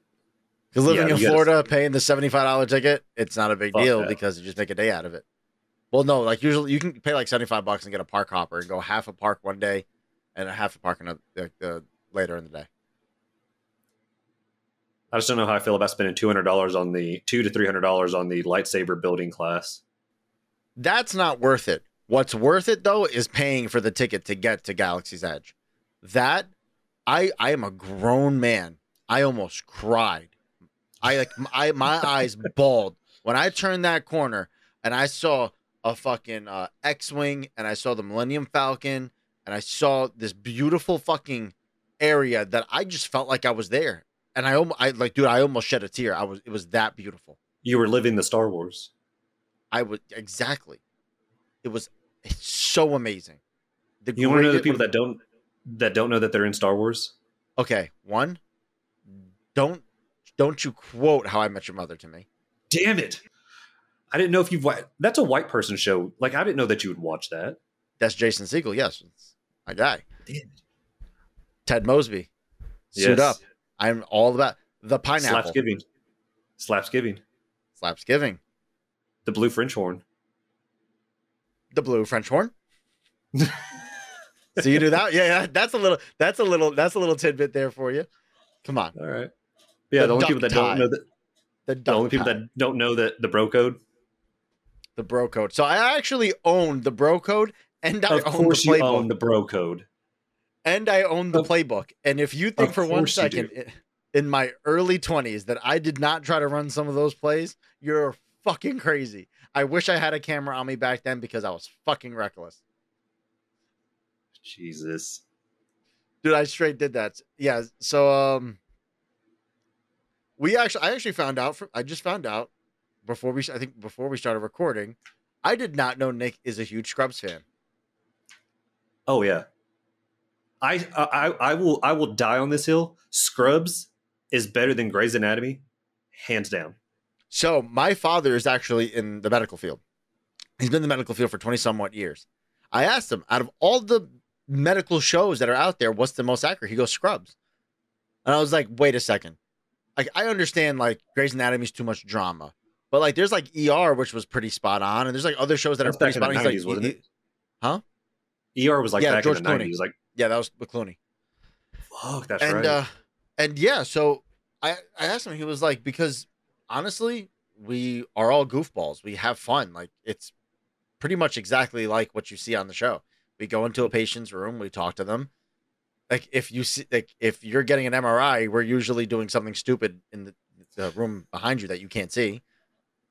Because living yeah, in Florida, paying the seventy five dollar ticket, it's not a big Fuck deal that. because you just make a day out of it. Well, no, like usually you can pay like seventy five bucks and get a park hopper and go half a park one day, and half a park another uh, later in the day. I just don't know how I feel about spending two hundred dollars on the two to three hundred dollars on the lightsaber building class. That's not worth it. What's worth it though is paying for the ticket to get to Galaxy's Edge. That I I am a grown man. I almost cried. I like I my eyes balled when I turned that corner and I saw a fucking uh, X-wing and I saw the Millennium Falcon and I saw this beautiful fucking area that I just felt like I was there. And I I like dude, I almost shed a tear. I was it was that beautiful. You were living the Star Wars. I was exactly. It was so amazing. The you want to know the people that don't that don't know that they're in Star Wars? Okay, one, don't don't you quote How I Met Your Mother to me. Damn it! I didn't know if you've that's a white person show. Like I didn't know that you would watch that. That's Jason Segel. Yes, it's my guy. Damn. Ted Mosby. Suit yes. up. I'm all about the pineapple. Slapsgiving. Slapsgiving. Slapsgiving. The blue French horn. The blue French horn. so you do that? Yeah, yeah, that's a little. That's a little. That's a little tidbit there for you. Come on. All right. Yeah, the, the only people that tie. don't know that. The, the only people tie. that don't know that the bro code. The bro code. So I actually own the bro code, and I of own course the playbook. you own the bro code, and I own the of, playbook. And if you think for one second in my early twenties that I did not try to run some of those plays, you're fucking crazy. I wish I had a camera on me back then because I was fucking reckless. Jesus. Dude, I straight did that. Yeah. So um we actually I actually found out from I just found out before we I think before we started recording, I did not know Nick is a huge Scrubs fan. Oh yeah. I I I will I will die on this hill. Scrubs is better than Grey's Anatomy, hands down. So my father is actually in the medical field. He's been in the medical field for 20 somewhat years. I asked him, out of all the medical shows that are out there, what's the most accurate? He goes, Scrubs. And I was like, wait a second. Like, I understand, like, Grey's Anatomy is too much drama. But, like, there's, like, ER, which was pretty spot on. And there's, like, other shows that That's are pretty spot on. 90s, like, wasn't it? Huh? ER was, like, yeah, back George in the Clooney. 90s. Like, yeah, that was with Clooney. Fuck, that's and, right. Uh, and, yeah, so I, I asked him, he was like, because honestly, we are all goofballs. We have fun. Like it's pretty much exactly like what you see on the show. We go into a patient's room, we talk to them. Like if you see, like if you're getting an MRI, we're usually doing something stupid in the, the room behind you that you can't see.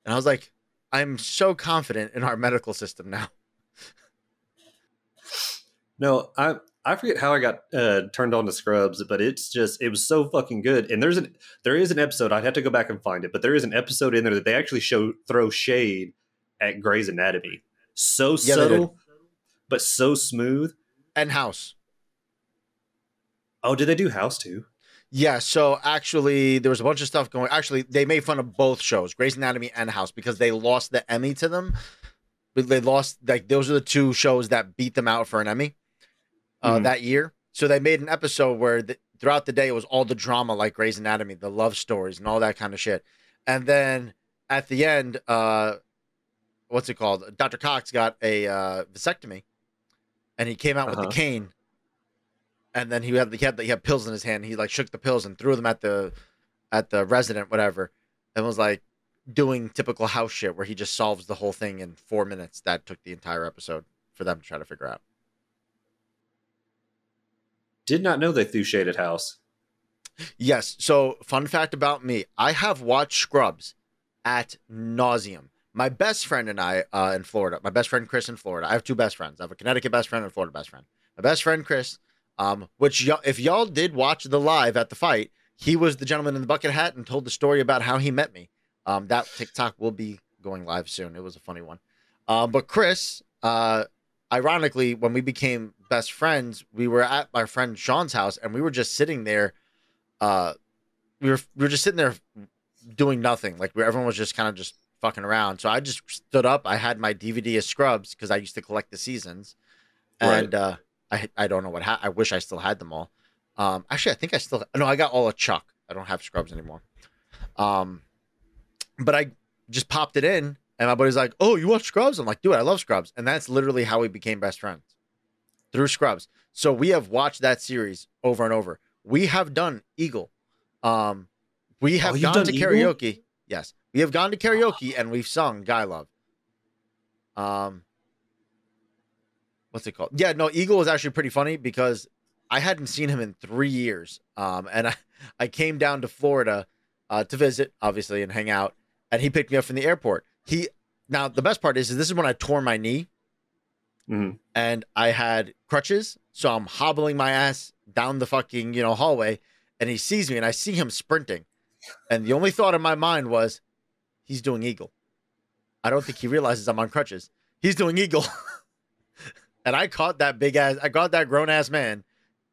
And I was like, I'm so confident in our medical system now. no, I I forget how I got uh, turned on to Scrubs, but it's just it was so fucking good. And there's an there is an episode I'd have to go back and find it, but there is an episode in there that they actually show throw shade at Grey's Anatomy. So yeah, subtle, but so smooth. And House. Oh, did they do House too? Yeah, so actually, there was a bunch of stuff going. Actually, they made fun of both shows, Grey's Anatomy and House, because they lost the Emmy to them. But They lost like those are the two shows that beat them out for an Emmy uh, mm-hmm. that year. So they made an episode where the, throughout the day it was all the drama like Grey's Anatomy, the love stories and all that kind of shit. And then at the end, uh, what's it called? Dr. Cox got a uh, vasectomy, and he came out uh-huh. with the uh-huh. cane. And then he had he had he had pills in his hand. He like shook the pills and threw them at the at the resident, whatever, and was like doing typical house shit where he just solves the whole thing in four minutes. That took the entire episode for them to try to figure out. Did not know they threw shade at House. Yes. So, fun fact about me I have watched Scrubs at nauseum. My best friend and I uh, in Florida, my best friend Chris in Florida, I have two best friends. I have a Connecticut best friend and a Florida best friend. My best friend Chris, um, which y- if y'all did watch the live at the fight, he was the gentleman in the bucket hat and told the story about how he met me. Um, that TikTok will be going live soon. It was a funny one. Um, but Chris, uh, ironically, when we became best friends, we were at my friend Sean's house and we were just sitting there. Uh, we were we were just sitting there doing nothing. Like everyone was just kind of just fucking around. So I just stood up. I had my DVD of Scrubs because I used to collect the seasons, and right. uh, I I don't know what ha- I wish I still had them all. Um, actually, I think I still no. I got all of Chuck. I don't have Scrubs anymore. Um, but I just popped it in and my buddy's like, "Oh, you watch Scrubs?" I'm like, "Dude, I love Scrubs," and that's literally how we became best friends through Scrubs. So we have watched that series over and over. We have done Eagle, um, We have Oh, gone to Eagle? karaoke. Yes, we have gone to karaoke and we've sung "Guy Love." Um, what's it called? Yeah, no, Eagle was actually pretty funny because I hadn't seen him in three years. Um, and I, I came down to Florida uh, to visit, obviously, and hang out. And he picked me up from the airport. He now the best part is, is this is when I tore my knee Mhm. and I had crutches, so I'm hobbling my ass down the fucking you know hallway, and he sees me, and I see him sprinting, and the only thought in my mind was, he's doing eagle. I don't think he realizes I'm on crutches. He's doing eagle, and I caught that big ass, I caught that grown ass man,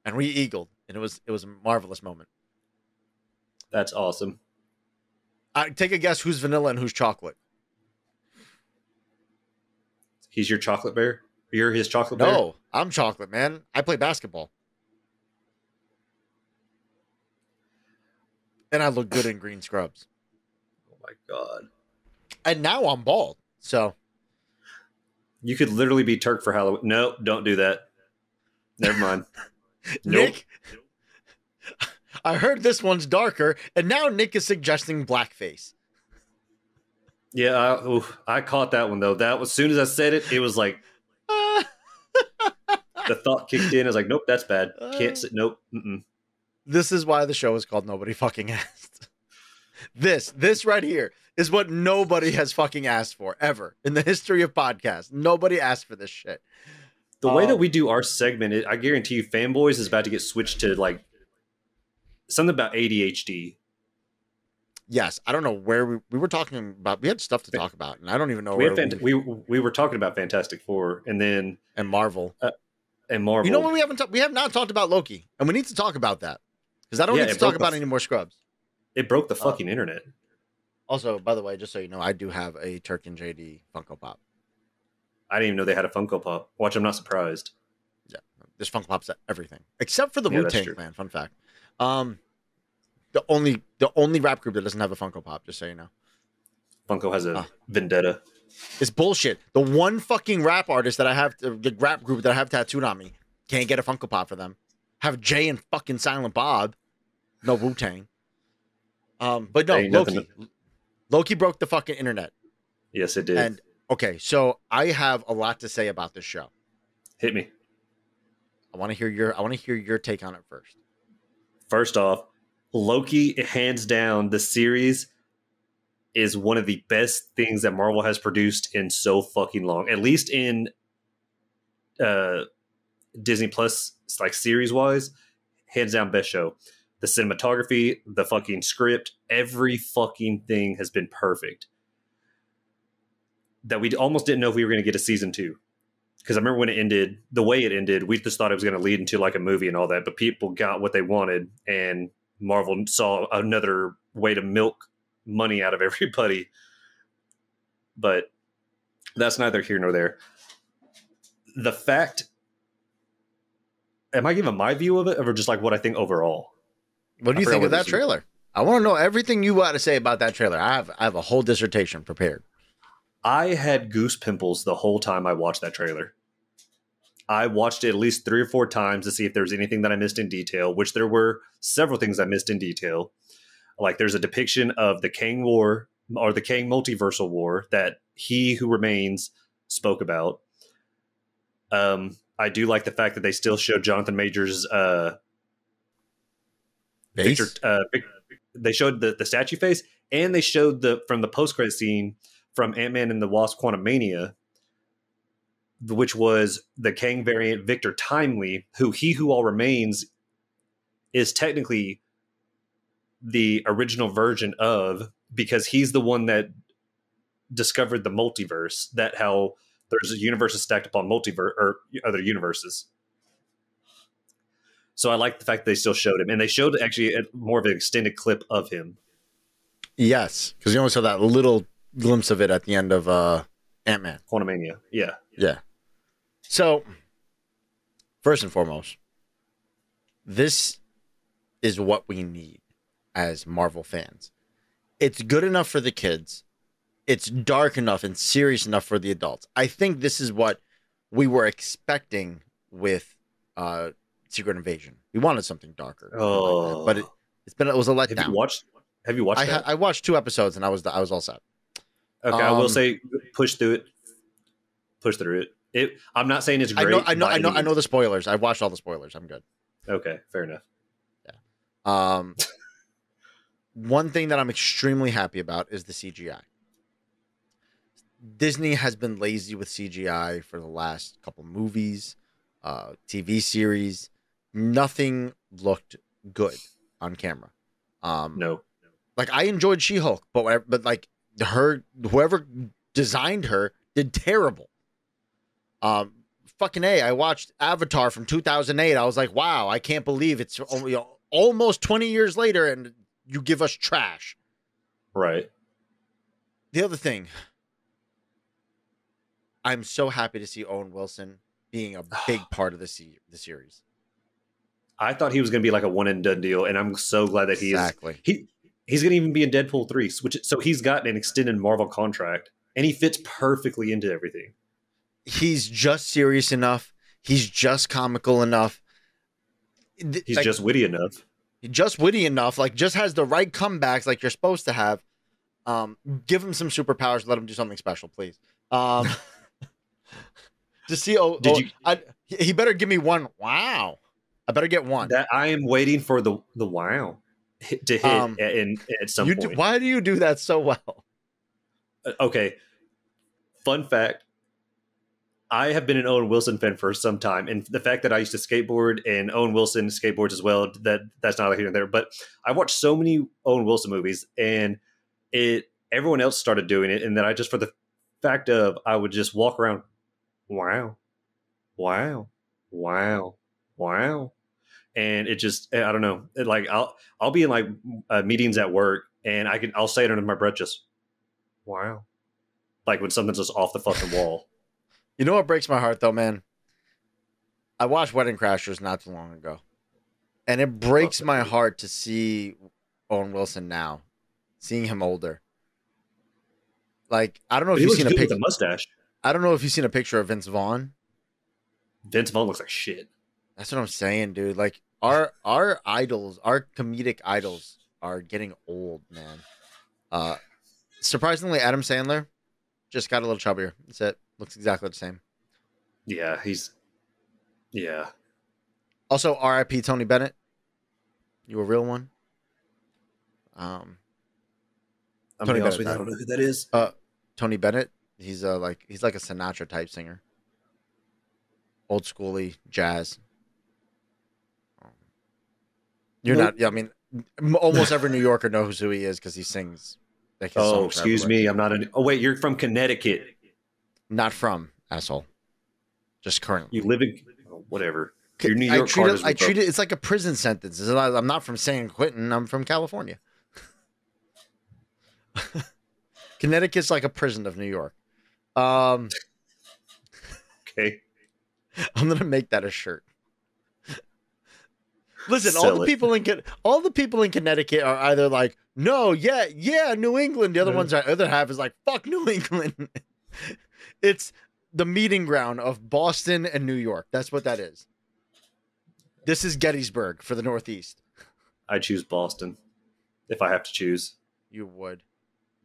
and we eagled, and it was it was a marvelous moment. That's awesome. I take a guess who's vanilla and who's chocolate. He's your chocolate bear. You're his chocolate bear. No, I'm chocolate, man. I play basketball. And I look good in green scrubs. Oh my god. And now I'm bald. So You could literally be Turk for Halloween. No, don't do that. Never mind. Nope. Nick, I heard this one's darker, and now Nick is suggesting blackface. Yeah, I, oof, I caught that one though. That was as soon as I said it, it was like the thought kicked in. I was like, nope, that's bad. Can't sit. Nope. Mm-mm. this is why the show is called Nobody Fucking Asked. This, this right here is what nobody has fucking asked for ever in the history of podcasts. Nobody asked for this shit. The way that Um, we do our segment, it, I guarantee you, fanboys is about to get switched to like something about ADHD. Yes, I don't know where we, we were talking about. We had stuff to talk about, and I don't even know We, where fant- we we were talking about Fantastic Four, and then and Marvel. and Marvel. You know what we haven't ta- we have not talked about Loki, and we need to talk about that because I don't Yeah, need to talk about f- any more scrubs. it broke the Uh, fucking internet. Also, by the way, just so you know, I do have a Turk and JD Funko Pop. I didn't even know they had a Funko Pop. Watch, I'm not surprised. Yeah, there's Funko Pops at everything except for the Yeah, Wu Tang. Clan. Fun fact. Um, the only the only rap group that doesn't have a Funko Pop, just so you know, Funko has a Ah. vendetta. it's bullshit. The one fucking rap artist that I have, the rap group that I have tattooed on me, can't get a Funko Pop for them. Have Jay and fucking Silent Bob, no Wu Tang. Um, but no, Loki. Loki broke the fucking internet. Yes, it did. And okay, so I have a lot to say about this show. Hit me. I want to hear your I want to hear your take on it first. First off, Loki, hands down, the series is one of the best things that Marvel has produced in so fucking long. At least in uh Disney Plus, like series wise, hands down best show. The cinematography, the fucking script, every fucking thing has been perfect. That we almost didn't know if we were going to get a season two because I remember when it ended, the way it ended, we just thought it was going to lead into like a movie and all that. But people got what they wanted, and Marvel saw another way to milk money out of everybody. But that's neither here nor there. The fact, am I giving my view of it, or just like what I think overall? What do you think of that trailer? I want to know everything you got to say about that trailer. I have I have a whole dissertation prepared. I had goose pimples the whole time I watched that trailer. I watched it at least three or four times to see if there was anything that I missed in detail, which there were several things I missed in detail. Like there's a depiction of the Kang War or the Kang multiversal war that He Who Remains spoke about. Um, I do like the fact that they still showed Jonathan Majors uh, Base? Victor, uh, Vic- they showed the, the statue face and they showed the from the post credit scene from Ant Man and the Wasp Quantumania, which was the Kang variant Victor Timely, who He Who All Remains is technically the original version of because he's the one that discovered the multiverse. That how there's universes stacked upon multiverse or other universes. So I like the fact that they still showed him, and they showed actually a, more of an extended clip of him. Yes, because you only saw that little glimpse of it at the end of uh, Ant Man. Quantumania, yeah. Yeah. So, first and foremost, this is what we need as Marvel fans. It's good enough for the kids. It's dark enough and serious enough for the adults. I think this is what we were expecting with uh Secret Invasion. We wanted something darker. Oh, but it, it's been it was a letdown. have you watched? Have you watched I, ha- I watched two episodes and I was I was all set. okay, I will um, say push through it. Push through it. It. I'm not saying it's I great. know I know I know I know the spoilers. I've watched all the spoilers. I'm good. Okay, fair enough. Yeah. Um, one thing that I'm extremely happy about is the CGI. Disney has been lazy with CGI for the last couple movies, uh, TV series. Nothing looked good on camera. Um, No. like I enjoyed She Hulk, but whatever, but like her whoever designed her did terrible. Um, fucking a. I watched Avatar from 2008. I was like, wow, I can't believe it's only almost 20 years later, and you give us trash. Right. The other thing, I'm so happy to see Owen Wilson being a big part of the se- the series. I thought he was going to be like a one and done deal, and I'm so glad that he is. He he's going to even be in Deadpool three, which so he's got an extended Marvel contract, and he fits perfectly into everything. He's just serious enough. He's just comical enough. He's like, just witty enough. just witty enough, like just has the right comebacks like you're supposed to have. Um, give him some superpowers, let him do something special, please. Um, to see, oh, Did oh, you- I, he better give me one. Wow, I better get one. That I am waiting for the the wow to hit Um, at, in, at some you do, point. why do you do that so well? Uh, okay. Fun fact. I have been an Owen Wilson fan for some time, and the fact that I used to skateboard and Owen Wilson skateboards as well, that that's not here and there. But I watched so many Owen Wilson movies, and it everyone else started doing it, and then I just for the fact of I would just walk around, wow, wow, wow, wow, and it just I don't know, it, like I'll I'll be in like uh, meetings at work, and I can I'll say it under my breath, just wow, like when something's just off the fucking wall. You know what breaks my heart though, man? I watched Wedding Crashers not too long ago, and it breaks my heart to see Owen Wilson now, seeing him older. Like I don't know if you've seen a picture. a mustache. I don't know if you've seen a picture of Vince Vaughn. Vince Vaughn looks like shit. That's what I'm saying, dude. Like our our idols, our comedic idols are getting old, man. Uh surprisingly, Adam Sandler just got a little chubbier. That's it. Looks exactly the same. Yeah, he's yeah. Also, R.I.P. Tony Bennett. You a real one? Um, I'm Tony gonna be honest Bennett with you, I don't know who that is. uh, Tony Bennett. He's uh like he's like a Sinatra type singer. Old schooly jazz. Um, You're Nope. not. Yeah, I mean, almost every New Yorker knows who he is because he sings. Like Oh, excuse me, I'm not an. Oh wait, you're from Connecticut. Not from asshole. Just currently. You live in oh, whatever. Your New I York treat card it. I treat it. It's like a prison sentence. Not- I'm not from San Quentin. I'm from California. Connecticut's like a prison of New York. Um, okay. I'm gonna make that a shirt. Listen, all the it. people in all the people in Connecticut are either like, no, yeah, yeah, New England. The other Yeah. ones, are, other half is like, fuck New England. it's the meeting ground of Boston and New York. That's what that is. This is Gettysburg for the Northeast. I choose Boston if I have to choose. You would.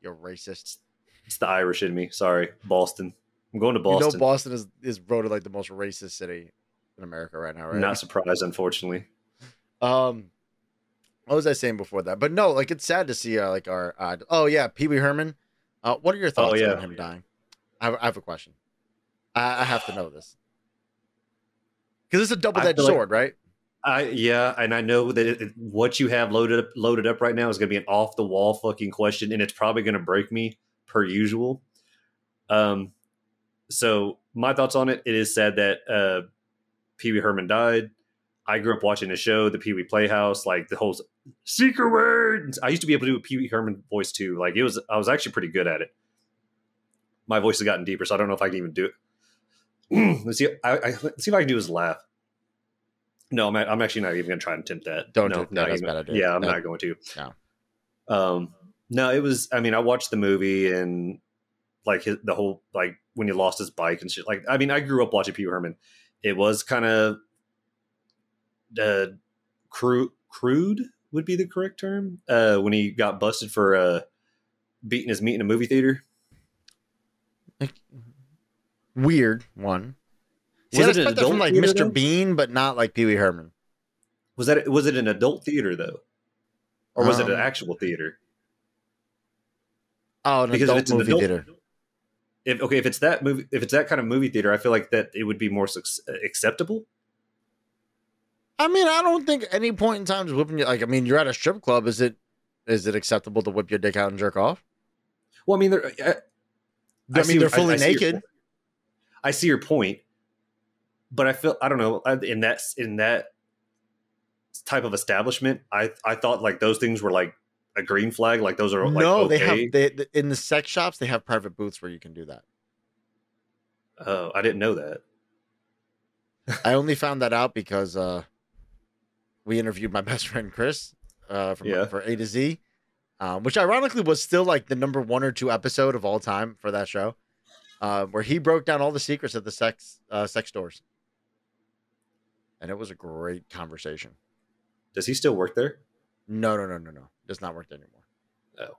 You're racist. It's the Irish in me. Sorry, Boston. I'm going to You Boston. know, Boston is is voted like the most racist city in America right now, right? Not surprised, unfortunately. Um, what was I saying before that? But no, like it's sad to see uh, like our uh, oh yeah, Pee Wee Herman. Uh, what are your thoughts Oh, yeah. on him dying? I have, I have a question. I, I have to know this because it's a double edged feel like- sword, right? I yeah, and I know that it, it- what you have loaded up loaded up right now is going to be an off the wall fucking question, and it's probably going to break me per usual. Um, so my thoughts on it: it is sad that uh, Pee Wee Herman died. I grew up watching the show, the Pee Wee Playhouse, like the whole secret words. I used to be able to do a Pee Wee Herman voice too. Like it was, I was actually pretty good at it. My voice has gotten deeper, so I don't know if I can even do it. let's see. I, I, let's see if I can do his laugh. No, I'm, I'm actually not even going to try and attempt that. Don't no, do- no, not that's bad. Yeah, I'm No. not going to. No. Um, no, it was. I mean, I watched the movie and like his, the whole like when he lost his bike and shit. Like, I mean, I grew up watching Pee Wee Herman. It was kind of uh, crude, crude would be the correct term. Uh, when he got busted for uh, beating his meat in a movie theater. Like, weird one. Was Was I it an expect that from like Mr. though? Bean, but not like Pee Wee Herman. Was that was it an adult theater though, or was it an Um, actual theater? Oh, an Because if adult it's an movie adult- theater. If okay, if it's that movie, if it's that kind of movie theater, I feel like that it would be more suc- acceptable. I mean, I don't think any point in time is whipping you. Like, I mean, you're at a strip club. Is it is it acceptable to whip your dick out and jerk off? Well, I mean, they're, I, I, see- mean, they're fully I see naked. point. I see your point, but I feel I don't know in that in that type of establishment. I I thought like those things were like a green flag. Like those are like no, okay. they have they in the sex shops. They have private booths where you can do that. Oh, I didn't know that. I only found that out because uh, we interviewed my best friend Chris uh, from Yeah. for A to Z, um, which ironically was still like the number one or two episode of all time for that show, uh, where he broke down all the secrets of the sex uh, sex stores, and it was a great conversation. Does he still work there? No, no, no, no, no, does not work there anymore. Oh.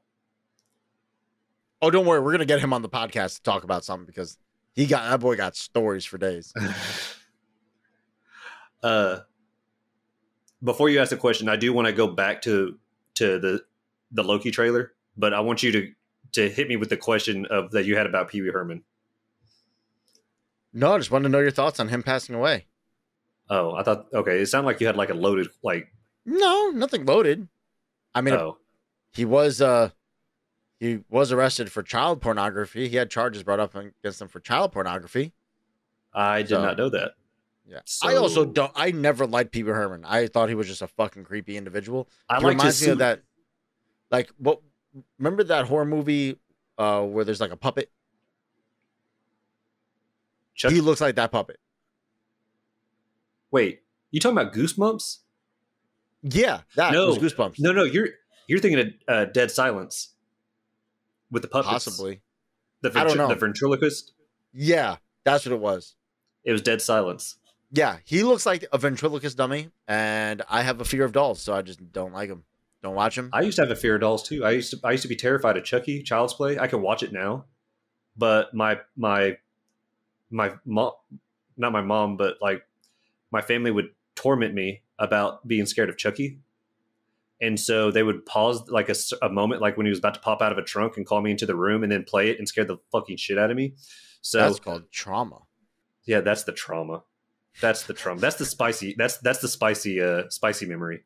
Oh, don't worry, we're gonna get him on the podcast to talk about something because he got that boy got stories for days. uh, before you ask the question, I do want to go back to to the the Loki trailer, but I want you to to hit me with the question of that you had about Pee Wee Herman. No, I just wanted to know your thoughts on him passing away. Oh, I thought okay. It sounded like you had like a loaded like. No, nothing loaded. I mean, oh, he was uh he was arrested for child pornography. He had charges brought up against him for child pornography. I did So- not know that. Yeah. So- I also don't I never liked Pee Wee Herman. I thought he was just a fucking creepy individual. I like to reminds me of that like what remember that horror movie uh where there's like a puppet? Chuck, He looks like that puppet. wait, you talking about Goosebumps? Yeah, that No. was goosebumps. No, no, you're you're thinking of uh, Dead Silence with the puppets. Possibly. The, I don't ventri- know. the ventriloquist. Yeah, that's what it was. It was Dead Silence. Yeah, he looks like a ventriloquist dummy, and I have a fear of dolls, so I just don't like him. Don't watch him. I used to have a fear of dolls too. I used to I used to be terrified of Chucky, Child's Play. I can watch it now, but my my my mom, not my mom, but like my family would torment me about being scared of Chucky, and so they would pause like a moment, like when he was about to pop out of a trunk and call me into the room, and then play it and scare the fucking shit out of me. So That's called trauma. yeah, that's the trauma. That's the Trump. That's the spicy. That's that's the spicy uh spicy memory.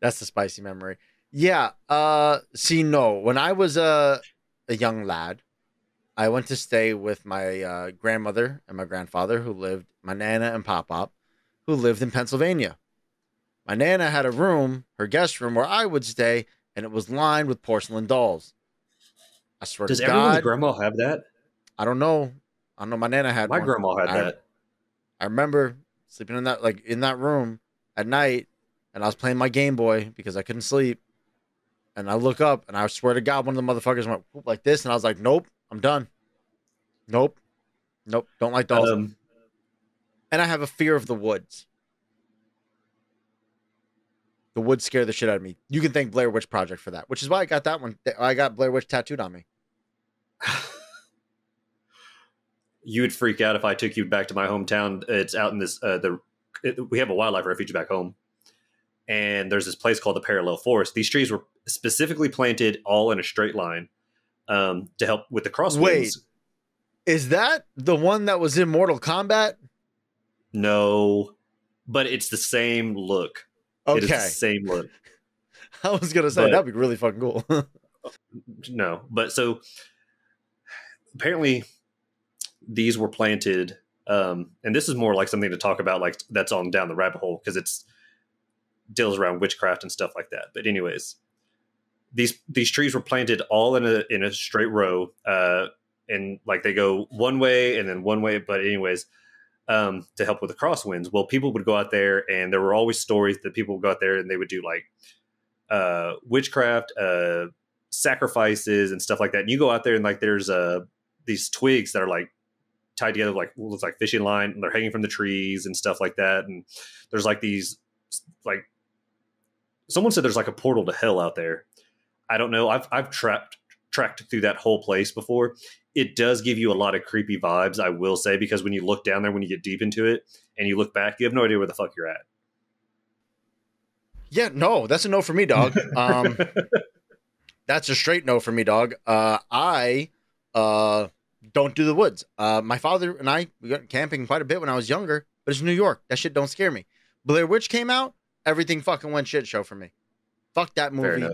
That's the spicy memory. Yeah. Uh see no, when I was a a young lad, I went to stay with my uh, grandmother and my grandfather who lived my nana and pop pop who lived in Pennsylvania. My nana had a room, her guest room where I would stay, and it was lined with porcelain dolls. I swear Does to everyone's God, grandma have that? I don't know. I don't know. My nana had My one. grandma had I- that. I remember sleeping in that like in that room at night, and I was playing my Game Boy because I couldn't sleep. And I look up, and I swear to God, one of the motherfuckers went like this, and I was like, "Nope, I'm done. Nope, nope, don't like dolls." Um, and I have a fear of the woods. The woods scare the shit out of me. You can thank Blair Witch Project for that, which is why I got that one. I got Blair Witch tattooed on me. you would freak out if I took you back to my hometown. It's out in this uh, the it, we have a wildlife refuge back home, and there's this place called the Parallel Forest. These trees were specifically planted all in a straight line um, to help with the crosswinds. Wait. Is that the one that was in Mortal Kombat? No, but it's the same look. It is the Okay, same look. I was gonna say But- that'd be really fucking cool. No, but so apparently these were planted, um, and this is more like something to talk about, like that's on down the rabbit hole because it's deals around witchcraft and stuff like that. But anyways, these these trees were planted all in a in a straight row, uh, and like they go one way and then one way. But anyways, um, to help with the crosswinds, well, people would go out there, and there were always stories that people would go out there and they would do like uh, witchcraft, uh, sacrifices, and stuff like that. And you go out there and like there's uh these twigs that are like tied together like looks like fishing line and they're hanging from the trees and stuff like that and there's like these like someone said there's like a portal to hell out there. I don't know. I've I've trapped tracked through that whole place before. It does give you a lot of creepy vibes, I will say, because when you look down there, when you get deep into it, and you look back, you have no idea where the fuck you're at. Yeah, no, that's a no for me, dog. Um, that's a straight no for me, dog. Uh, I uh, don't do the woods. Uh, my father and I we went camping quite a bit when I was younger, but it's New York. That shit don't scare me. Blair Witch came out, everything fucking went shit show for me. Fuck that movie.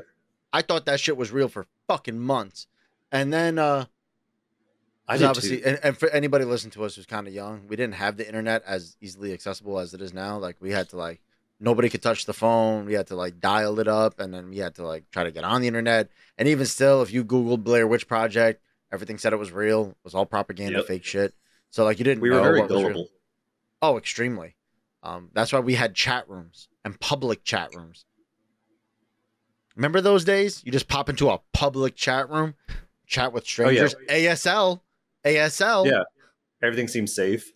I thought that shit was real for fucking months, and then uh, I did obviously, and, and for anybody listening to us who's kind of young, we didn't have the internet as easily accessible as it is now. Like we had to like nobody could touch the phone. We had to like dial it up, and then we had to like try to get on the internet. And even still, if you Googled Blair Witch Project, everything said it was real. It was all propaganda, Yep. fake shit. So like you didn't We were know very what was real. gullible. Oh, extremely. Um, that's why we had chat rooms and public chat rooms. Remember those days? You just pop into a public chat room, chat with Oh, yeah. strangers. ASL, ASL. Yeah. Everything seems safe.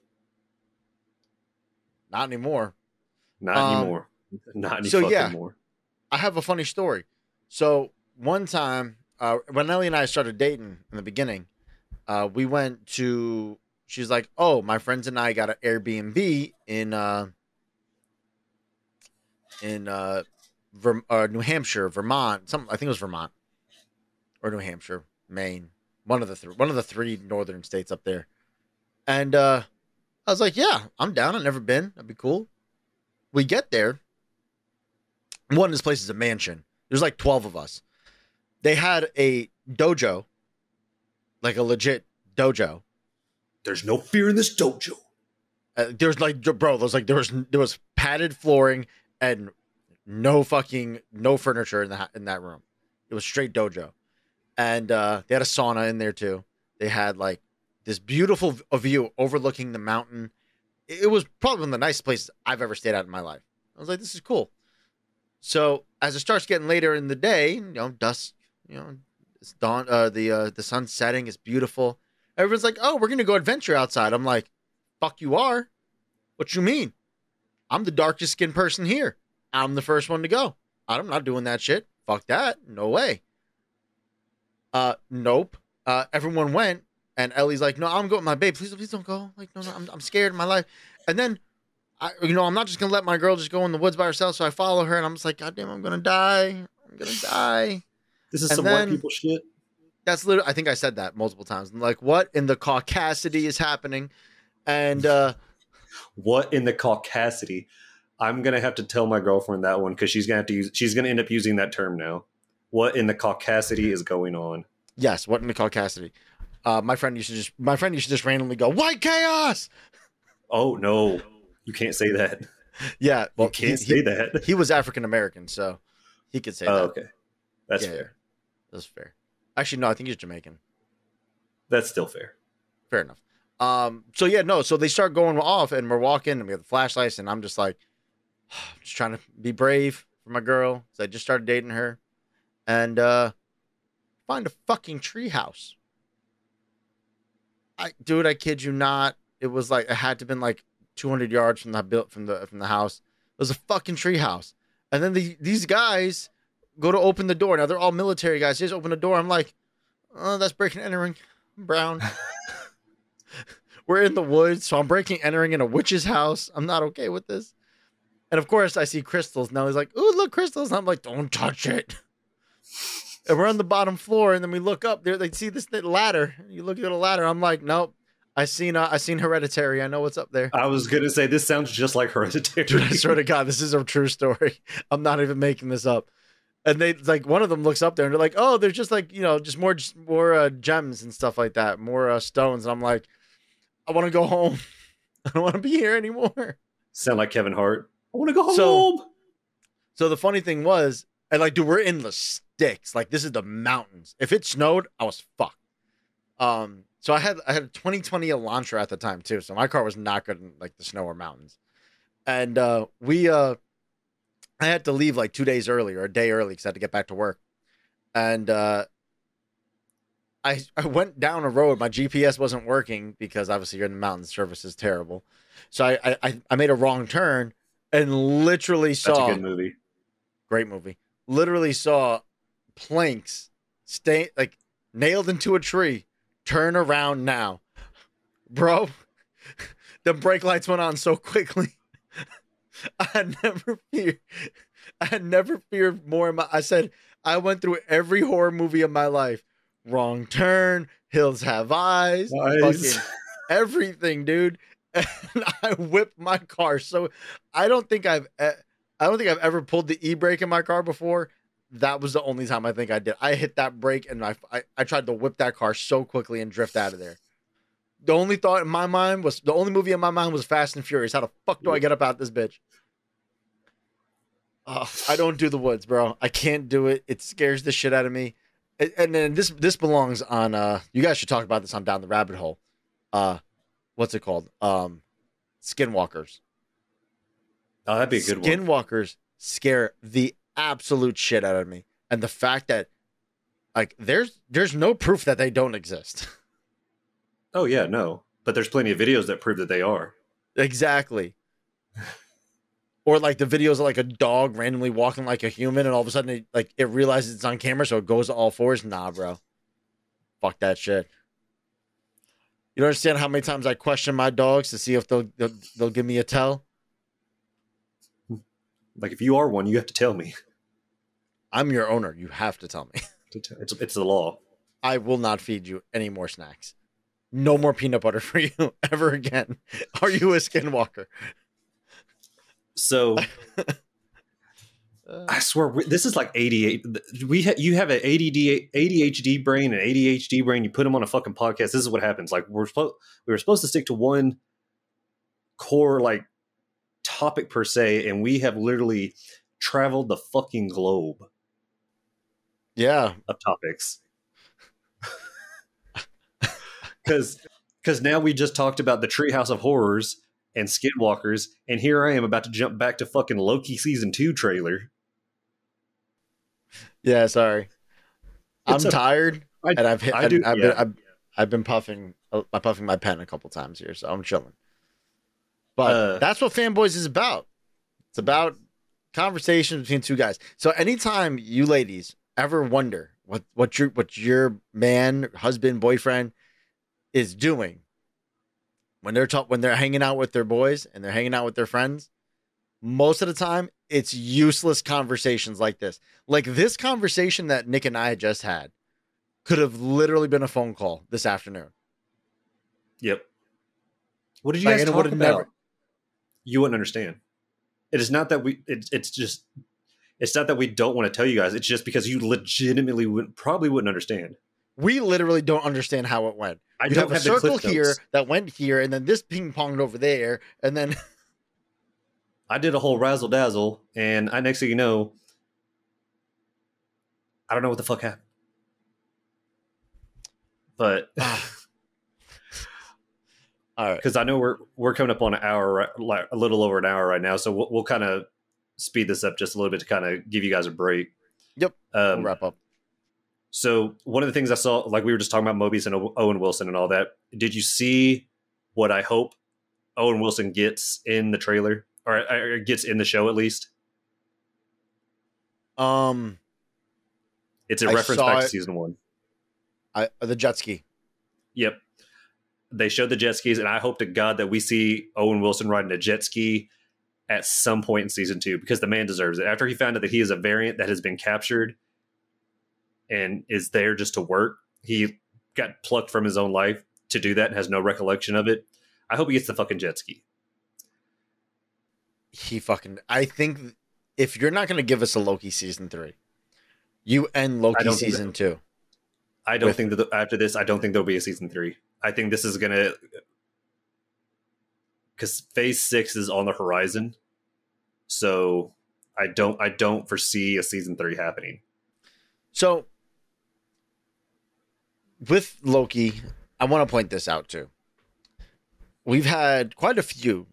Not anymore. Not Um, anymore. Not any so, yeah. more. I have a funny story. So one time, uh, when Ellie and I started dating in the beginning, uh, we went to. She's like, "Oh, my friends and I got an Airbnb in uh, in uh, Ver- uh, New Hampshire, Vermont. Some I think it was Vermont or New Hampshire, Maine. One of the three, one of the three northern states up there. And uh, I was like, "Yeah, I'm down. I've never been. That'd be cool." We get there. One, this place is a mansion. There's like 12 of us. They had a dojo, like a legit dojo. There's no fear in this dojo. Uh, there's like, bro, there's like, there was, there was padded flooring and no fucking, no furniture in that, in that room. It was straight dojo. And uh, they had a sauna in there too. They had like this beautiful view overlooking the mountain. It was probably one of the nicest places I've ever stayed at in my life. I was like, this is cool. So as it starts getting later in the day, you know, dusk, you know, it's dawn, uh, the uh, the sun's setting, it's beautiful. Everyone's like, oh, we're gonna go adventure outside. I'm like, fuck, you are. What you mean? I'm the darkest skinned person here. I'm the first one to go. I'm not doing that shit. Fuck that. No way. Uh, nope. Uh, everyone went, and Ellie's like, "No, I'm going, my babe. Please, please don't go. Like, no, no, I'm, I'm scared of my life." And then, I, you know, I'm not just gonna let my girl just go in the woods by herself. So I follow her, and I'm just like, "God damn, I'm gonna die. I'm gonna die." This is And some then- white people shit. That's literally. I think I said that multiple times. I'm like, what in the caucasity is happening? And uh, What in the caucasity? I'm gonna have to tell my girlfriend that one because she's gonna have to use. She's gonna end up using that term now. What in the caucasity is going on? yes, what in the caucasity? Uh, my friend used to just. My friend used to just randomly go, "White chaos." Oh no, you can't say that. Yeah, well, you can't he, say he, that. he was African American, so he could say Oh, that. okay, that's Yeah, fair. That's fair. Actually, no, I think he's Jamaican. That's still fair. Fair enough. Um, so yeah, no, so they start going off and we're walking and we have the flashlights and I'm just like I'm just trying to be brave for my girl. So I just started dating her. And uh find a fucking treehouse. I dude, I kid you not. It was like it had to have been like 200 yards from the built from the from the house. It was a fucking treehouse. And then the, these guys go to open the door. Now they're all military guys. They just open the door. I'm like, oh, that's breaking entering. Brown. We're in the woods, so I'm breaking entering in a witch's house. I'm not okay with this. And of course, I see crystals. Now he's like, "Ooh, look, crystals!" And I'm like, "Don't touch it." And we're on the bottom floor, and then we look up there. They see this ladder. You look at the ladder. I'm like, "Nope." I seen uh, I seen Hereditary. I know what's up there. I was gonna say this sounds just like Hereditary. Dude, I swear to God, this is a true story. I'm not even making this up. And they like one of them looks up there and they're like, "Oh, there's just like you know, just more more uh, gems and stuff like that, more uh, stones." And I'm like, "I want to go home. I don't want to be here anymore." Sound like Kevin Hart. I want to go So- home. So the funny thing was, and like, dude, we're in the sticks. Like, this is the mountains. If it snowed, I was fucked. Um, so I had I had a 2020 Elantra at the time too. So my car was not good in like the snow or mountains. And uh we uh I had to leave like two days early or a day early because I had to get back to work. And uh I I went down a road. My GPS wasn't working because obviously you're in the mountains, service is terrible. So I I I- made a wrong turn and literally That's saw a good movie. Great movie. Literally saw planks stay like nailed into a tree. Turn around now, bro. The brake lights went on so quickly. I never feared. I never feared more. In my, I said I went through every horror movie of my life. Wrong turn. Hills have eyes. Nice. Everything, dude. And I whipped my car. So I don't think I've. I don't think I've ever pulled the e brake in my car before. That was the only time I think I did. I hit that brake and I, I I tried to whip that car so quickly and drift out of there. The only thought in my mind was the only movie in my mind was Fast and Furious. How the fuck do I get up out of this bitch? I don't do the woods, bro. I can't do it. It scares the shit out of me. And, and then this this belongs on. uh You guys should talk about this on Down the Rabbit Hole. Uh, what's it called? Um, Skinwalkers. Oh, that'd be a good one. Skinwalkers scare the absolute shit out of me, and the fact that like there's there's no proof that they don't exist. Oh yeah, no. But there's plenty of videos that prove that they are. exactly. Or like the videos of like a dog randomly walking like a human, and all of a sudden it, like it realizes it's on camera, so it goes to all fours. Nah, bro. Fuck that shit. You don't understand how many times I question my dogs to see if they'll they'll, they'll give me a tell. Like if you are one, you have to tell me. I'm your owner. You have to tell me. It's it's the law. I will not feed you any more snacks. No more peanut butter for you ever again. Are you a skinwalker? So uh. I swear this is like 88. We ha- you have an ADD ADHD brain and ADHD brain. You put them on a fucking podcast. This is what happens. Like we're supposed we were supposed to stick to one core like topic per se, and we have literally traveled the fucking globe Yeah. of topics. Because because now we just talked about the Treehouse of Horrors and Skinwalkers, and here I am about to jump back to fucking Loki season two trailer. Yeah, sorry. I'm a- tired I- and I've hit I do- I've, yeah. been I've, I've been puffing uh, puffing my pen a couple times here, so I'm chilling. But Uh, that's what fanboys is about. It's about conversations between two guys. So anytime you ladies ever wonder what what your what your man, husband, boyfriend is doing when they're talk when they're hanging out with their boys and they're hanging out with their friends, most of the time it's useless conversations like this. Like this conversation that Nick and I had just had could have literally been a phone call this afternoon. Yep. What did you Like, guys and it talk would've about? never- You wouldn't understand. It is not that we. It, it's just. It's not that we don't want to tell you guys. It's just because you legitimately would probably wouldn't understand. We literally don't understand how it went. I We don't have a have the circle cliff here notes. that went here, and then this ping ponged over there, and then I did a whole razzle dazzle, and I next thing you know, I don't know what the fuck happened. But all right. because I know we're we're coming up on an hour, like a little over an hour right now, so we'll, we'll kind of speed this up just a little bit to kind of give you guys a break. Yep. Um, We'll wrap up. So one of the things I saw, like we were just talking about Mobius and O- Owen Wilson and all that. Did you see what I hope Owen Wilson gets in the trailer, or, or gets in the show at least? Um, It's a I reference back to season one. I the jet ski. Yep. They showed the jet skis, and I hope to God that we see Owen Wilson riding a jet ski at some point in season two because the man deserves it. After he found out that he is a variant that has been captured and is there just to work, he got plucked from his own life to do that and has no recollection of it. I hope he gets the fucking jet ski. He fucking. I think if you're not going to give us a Loki season three, you end Loki season two. I don't With- think that the, after this, I don't think there'll be a season three. I think this is gonna because Phase Six is on the horizon, so I don't I don't foresee a season three happening. So with Loki, I want to point this out too. We've had quite a few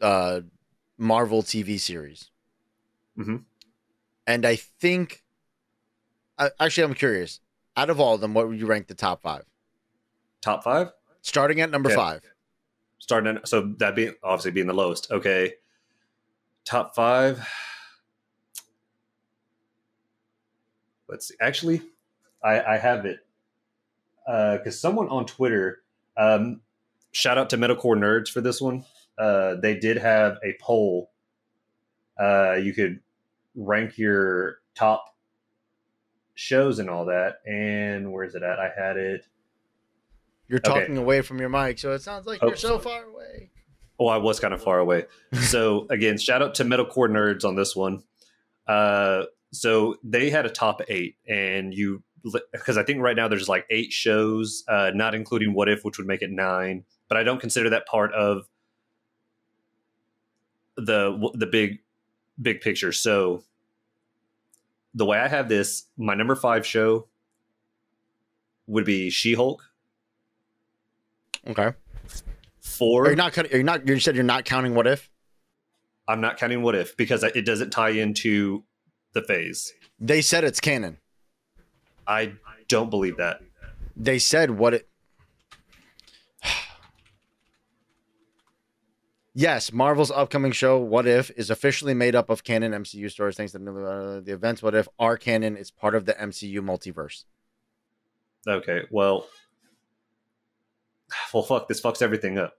uh, Marvel TV series, Mhm. and I think. I actually, I'm curious. Out of all of them, what would you rank the top five? Top five, Starting at number Okay. five. starting at, so that being obviously being the lowest. Okay, top five. let's see. Actually, I, I have it because uh, someone on Twitter, um, shout out to Metalcore Nerds for this one. Uh, they did have a poll. Uh, you could rank your top shows and all that. And where's it at? I had it. You're talking okay. away from your mic, so it sounds like oh, you're so far away. Oh, I was kind of far away. so again, shout out to Metalcore Nerds on this one. Uh, so they had a top eight, and you because I think right now there's like eight shows, uh, not including What If, which would make it nine. But I don't consider that part of the the big big picture. So the way I have this, my number five show would be She Hulk. Okay. Four. Are you not? Are you not? You said you're not counting What If. I'm not counting What If because it doesn't tie into the phase. They said it's canon. I don't believe that. They said what it. yes, Marvel's upcoming show, What If, is officially made up of canon MCU stories. Thanks to uh, the events, What If are canon. It's part of the MCU multiverse. Okay, well, well, fuck. This fucks everything up.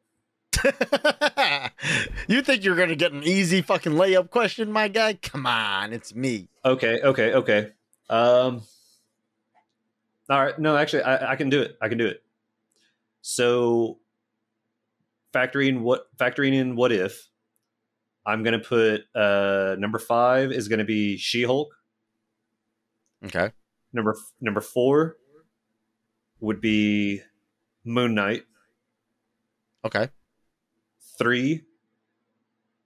you think you're gonna get an easy fucking layup question, my guy? Come on, it's me. Okay, okay, okay. Um, all right. No, actually, I, I can do it. I can do it. So, factoring what factoring in what if, I'm gonna put uh number five is gonna be She Hulk. Okay. Number number four would be Moon Knight. Okay. Three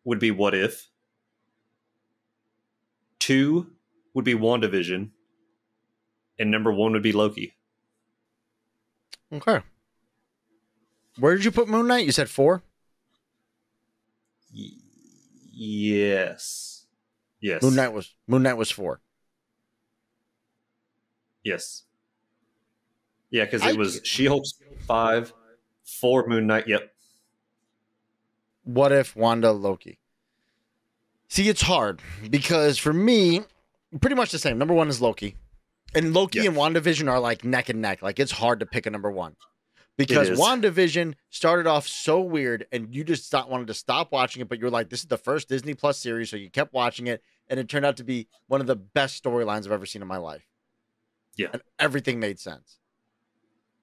would be What If. Two would be WandaVision and number one would be Loki. Okay. Where did you put Moon Knight? You said four. Y- yes. Yes. Moon Knight was Moon Knight was four. Yes. Yeah, because it was She Hulk five, four Moon Knight. Yep. What if Wanda Loki? See, it's hard because for me, pretty much the same. Number one is Loki. And Loki yep. and WandaVision are like neck and neck. Like it's hard to pick a number one. Because WandaVision started off so weird and you just not wanted to stop watching it, but you're like, this is the first Disney Plus series, so you kept watching it, and it turned out to be one of the best storylines I've ever seen in my life. Yeah. And everything made sense.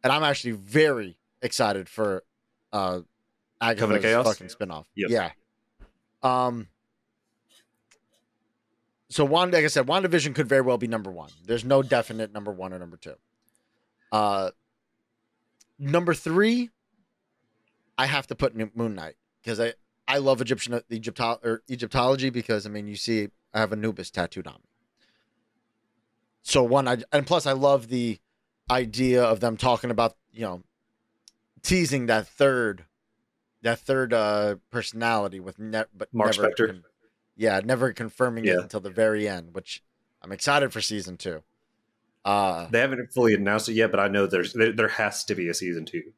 And I'm actually very excited for uh Agatha's fucking spinoff. Yep. Yeah. Um so Wanda, like I said, WandaVision could very well be number one. There's no definite number one or number two. Uh, number three, I have to put Moon Knight because I I love Egyptian or Egyptology because I mean you see I have Anubis tattooed on me. So one, I and plus I love the idea of them talking about you know teasing that third that third uh personality with ne- but Marc never Spector yeah, never confirming yeah. it until the very end, which I'm excited for season two. Uh, they haven't fully announced it yet, but I know there's there, there has to be a season two.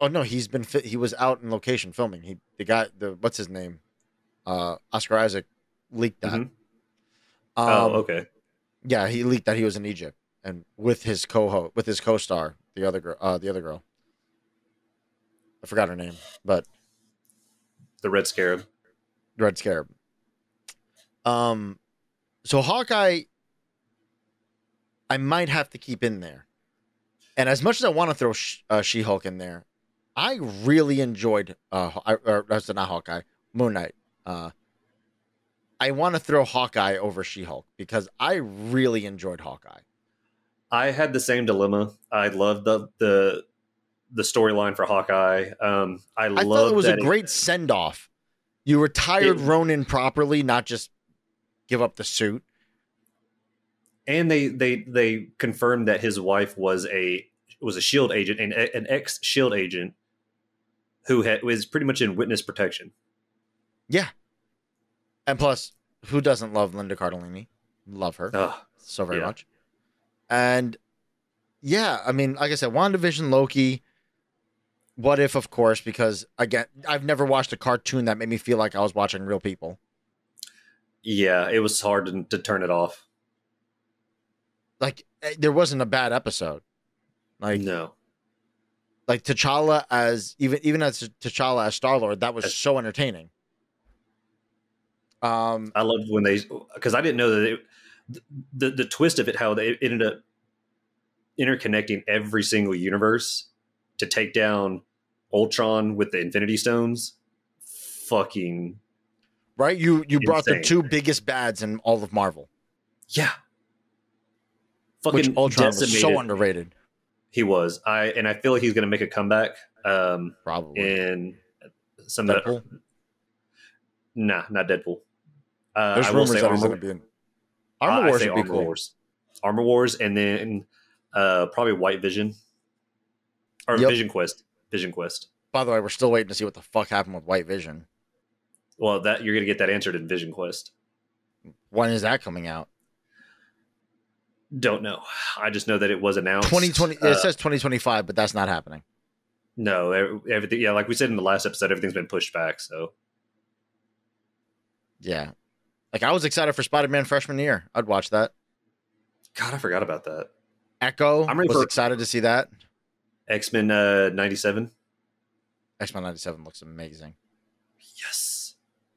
Oh no, he's been he was out in location filming. He the guy the what's his name, uh, Oscar Isaac leaked that. Mm-hmm. Um, oh, okay. Yeah, he leaked that he was in Egypt and with his co with his co-star, the other girl, uh, the other girl. I forgot her name, but the Red Scarab. Red Scarab. Um, so Hawkeye, I might have to keep in there. And as much as I want to throw uh, She Hulk in there, I really enjoyed uh, or that's not Hawkeye, Moon Knight. Uh, I want to throw Hawkeye over She Hulk because I really enjoyed Hawkeye. I had the same dilemma. I loved the the the storyline for Hawkeye. Um, I, I thought it was a great send off. You retired it, Ronin properly, not just give up the suit. And they they they confirmed that his wife was a was a shield agent and an ex shield agent who had, was pretty much in witness protection. Yeah. And plus, who doesn't love Linda Cardellini? Love her oh, so very yeah. much. And yeah, I mean, like I said, WandaVision, Loki. What if, of course, because again, I've never watched a cartoon that made me feel like I was watching real people. Yeah, it was hard to, to turn it off. like eh, there wasn't a bad episode. Like no, like T'Challa as even even as T'Challa as Star Lord, that was That's- so entertaining. Um, I loved when they because I didn't know that it, the the twist of it how they ended up interconnecting every single universe to take down Ultron with the Infinity Stones. Fucking right? You you brought the two biggest bads in all of Marvel, yeah. which Fucking Ultron was so underrated. He was. I and I feel like he's going to make a comeback. Um, Probably in some of Deadpool. the nah, not Deadpool. Uh, There's I rumors say that he's going to be in. Armor Wars say would be Armor cool. Wars. Armor Wars, and then uh, probably White Vision or Yep. Vision Quest. Vision Quest. By the way, we're still waiting to see what the fuck happened with White Vision. Well, that you're going to get that answered in Vision Quest. When is that coming out? Don't know. I just know that it was announced. 2020. Uh, it says 2025, but that's not happening. no, everything. Yeah, like we said in the last episode, everything's been pushed back. So Yeah. Like I was excited for Spider-Man freshman year. I'd watch that. God, I forgot about that. Echo. I'm was for- excited to see that. X Men uh, '97. X-Men 97 looks amazing. Yes.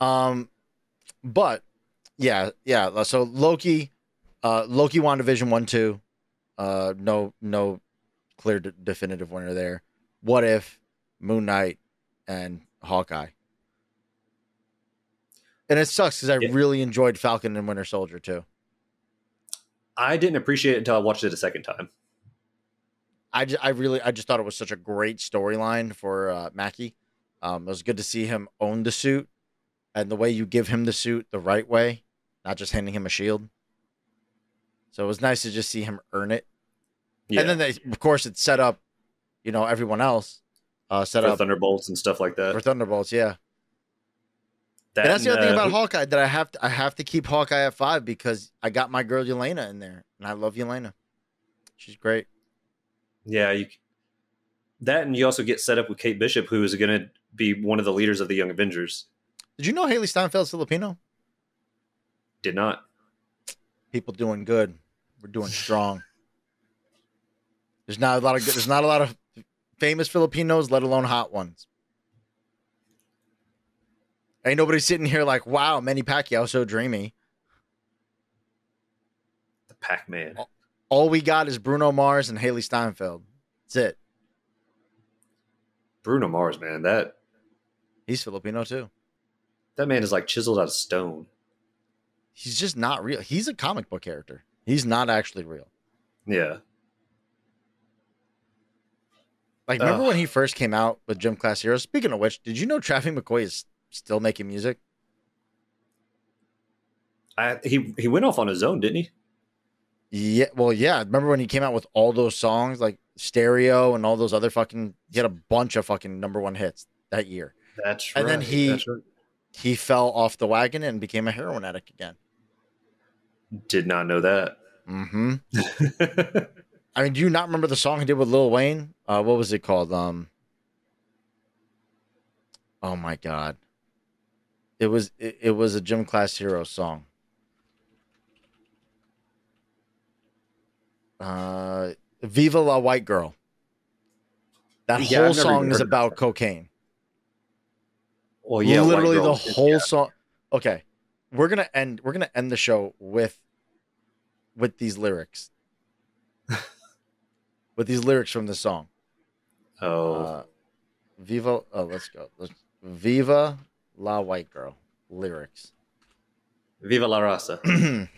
Um, but yeah, yeah. So Loki, uh, Loki, WandaVision one, two. Uh, no, no clear de- definitive winner there. What if Moon Knight and Hawkeye? And it sucks because I Yeah. really enjoyed Falcon and Winter Soldier too. I didn't appreciate it until I watched it a second time. I, ju- I really I just thought it was such a great storyline for uh, Mackie. Um, it was good to see him own the suit, and the way you give him the suit the right way, not just handing him a shield. So it was nice to just see him earn it. Yeah. And then they, of course, it set up, you know, everyone else uh, set for up Thunderbolts and stuff like that. for Thunderbolts. Yeah, That and that's the other thing uh, about Hawkeye that I have to I have to keep Hawkeye at five because I got my girl Yelena in there, and I love Yelena. She's great. Yeah, you, that and you also get set up with Kate Bishop, who is going to be one of the leaders of the Young Avengers. Did you know Hailee Steinfeld's Filipino? Did not. people doing good. We're doing strong. There's not a lot of good, there's not a lot of famous Filipinos, let alone hot ones. Ain't nobody sitting here like, wow, Manny Pacquiao so dreamy. The Pac Man. All we got is Bruno Mars and Haley Steinfeld. That's it. Bruno Mars, man. That He's Filipino too. That man is like chiseled out of stone. He's just not real. He's a comic book character. He's not actually real. Yeah. Like, remember Ugh. when he first came out with Gym Class Heroes? Speaking of which, did you know Travie McCoy is still making music? I, he he went off on his own, didn't he? Yeah, well, yeah. Remember when he came out with all those songs like Stereo and all those other fucking? He had a bunch of fucking number one hits that year. That's right. And then he- right. He fell off the wagon and became a heroin addict again. did not know that. Mm-hmm. I mean, do you not remember the song he did with Lil Wayne? Uh, what was it called? Um. Oh my god. It was it, it was a gym class hero song. Uh, Viva la White Girl. That Yeah, whole song is about cocaine. Well, yeah, literally the whole yeah. song. Okay, we're gonna end. We're gonna end the show with with these lyrics. with these lyrics from the song. Oh, Uh, Viva. Oh, let's go. Let's, Viva la white girl lyrics. Viva la raza.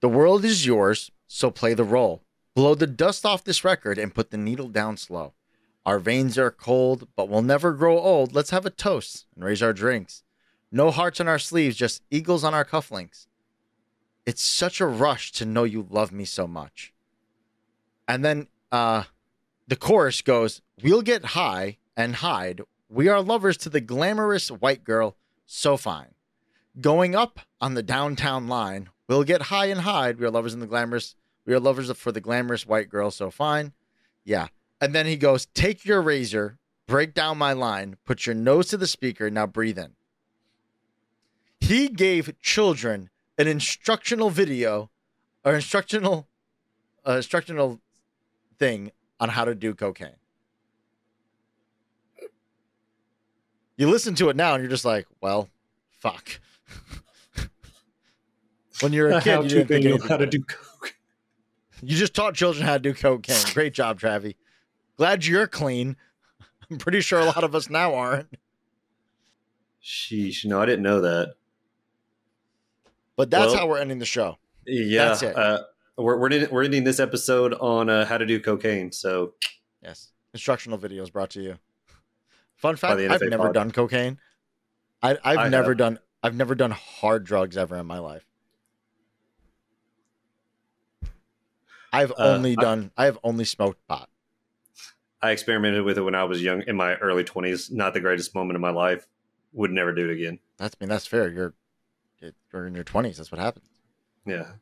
the world is yours, so play the role. Blow the dust off this record and put the needle down slow. Our veins are cold, but we'll never grow old. Let's have a toast and raise our drinks. No hearts on our sleeves, just eagles on our cufflinks. It's such a rush to know you love me so much. And then uh the chorus goes, We'll get high and hide. We are lovers to the glamorous white girl, so fine. Going up on the downtown line, we'll get high and hide. We are lovers in the glamorous. We are lovers for the glamorous white girl, so fine. Yeah. And then he goes, Take your razor, break down my line, put your nose to the speaker, now breathe in. He gave children an instructional video or instructional, uh, instructional thing on how to do cocaine. You listen to it now and you're just like, well, fuck. when you're a kid, you didn't think know how to do coke. You just taught children how to do cocaine. Great job, Travie. Glad you're clean. I'm pretty sure a lot of us now aren't. Sheesh, no, I didn't know that. But that's Well- how we're ending the show. Yeah, That's it. Uh, we're we're ending, we're ending this episode on uh, how to do cocaine. So Yes. Instructional videos brought to you. Fun fact, I've never pod. done cocaine. I, I've I never have. done I've never done hard drugs ever in my life. I've Uh, only done I have only smoked pot. I experimented with it when I was young, in my early twenties. Not the greatest moment of my life. Would never do it again. That's I mean that's fair. You're you're in your twenties. That's what happens. Yeah,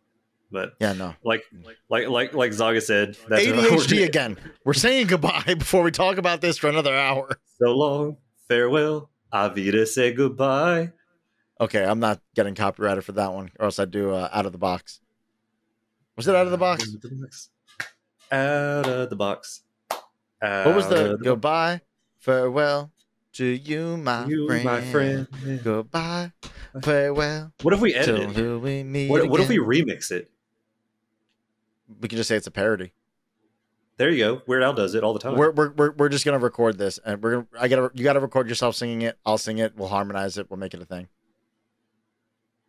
but Yeah, no. like like like like Zaga said, that's ADHD again. We're saying goodbye before we talk about this for another hour. So long, farewell. Avida say goodbye. Okay, I'm not getting copyrighted for that one, or else I'd do uh, out of the box. Was it out of the box? Out of the box. What was the uh, goodbye, farewell to you, my you, friend. my friend? Goodbye, farewell What if we edit it? we What, what if we remix it? We can just say it's a parody. There you go. Weird Al does it all the time. We're, we're we're we're just gonna record this, and we're gonna. I gotta. You gotta record yourself singing it. I'll sing it. We'll harmonize it. We'll make it a thing.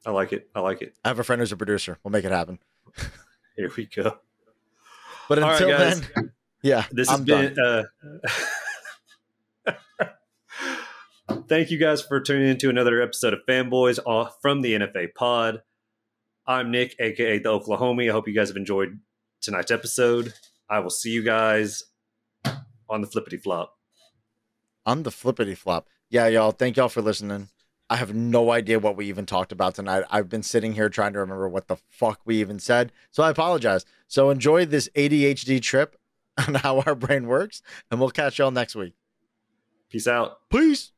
I like it. I like it. I have a friend who's a producer. We'll make it happen. Here we go. But until guys. then, yeah, This I'm has done. been. Uh, thank you guys for tuning into another episode of Fanboys from the NFA Pod. I'm Nick, aka the Oklahoma. I hope you guys have enjoyed tonight's episode. I will see you guys on the flippity flop. on the flippity flop. Yeah, y'all. Thank y'all for listening. I have no idea what we even talked about tonight. I've been sitting here trying to remember what the fuck we even said. So I apologize. So enjoy this ADHD trip on how our brain works, and we'll catch y'all next week. Peace out. Peace.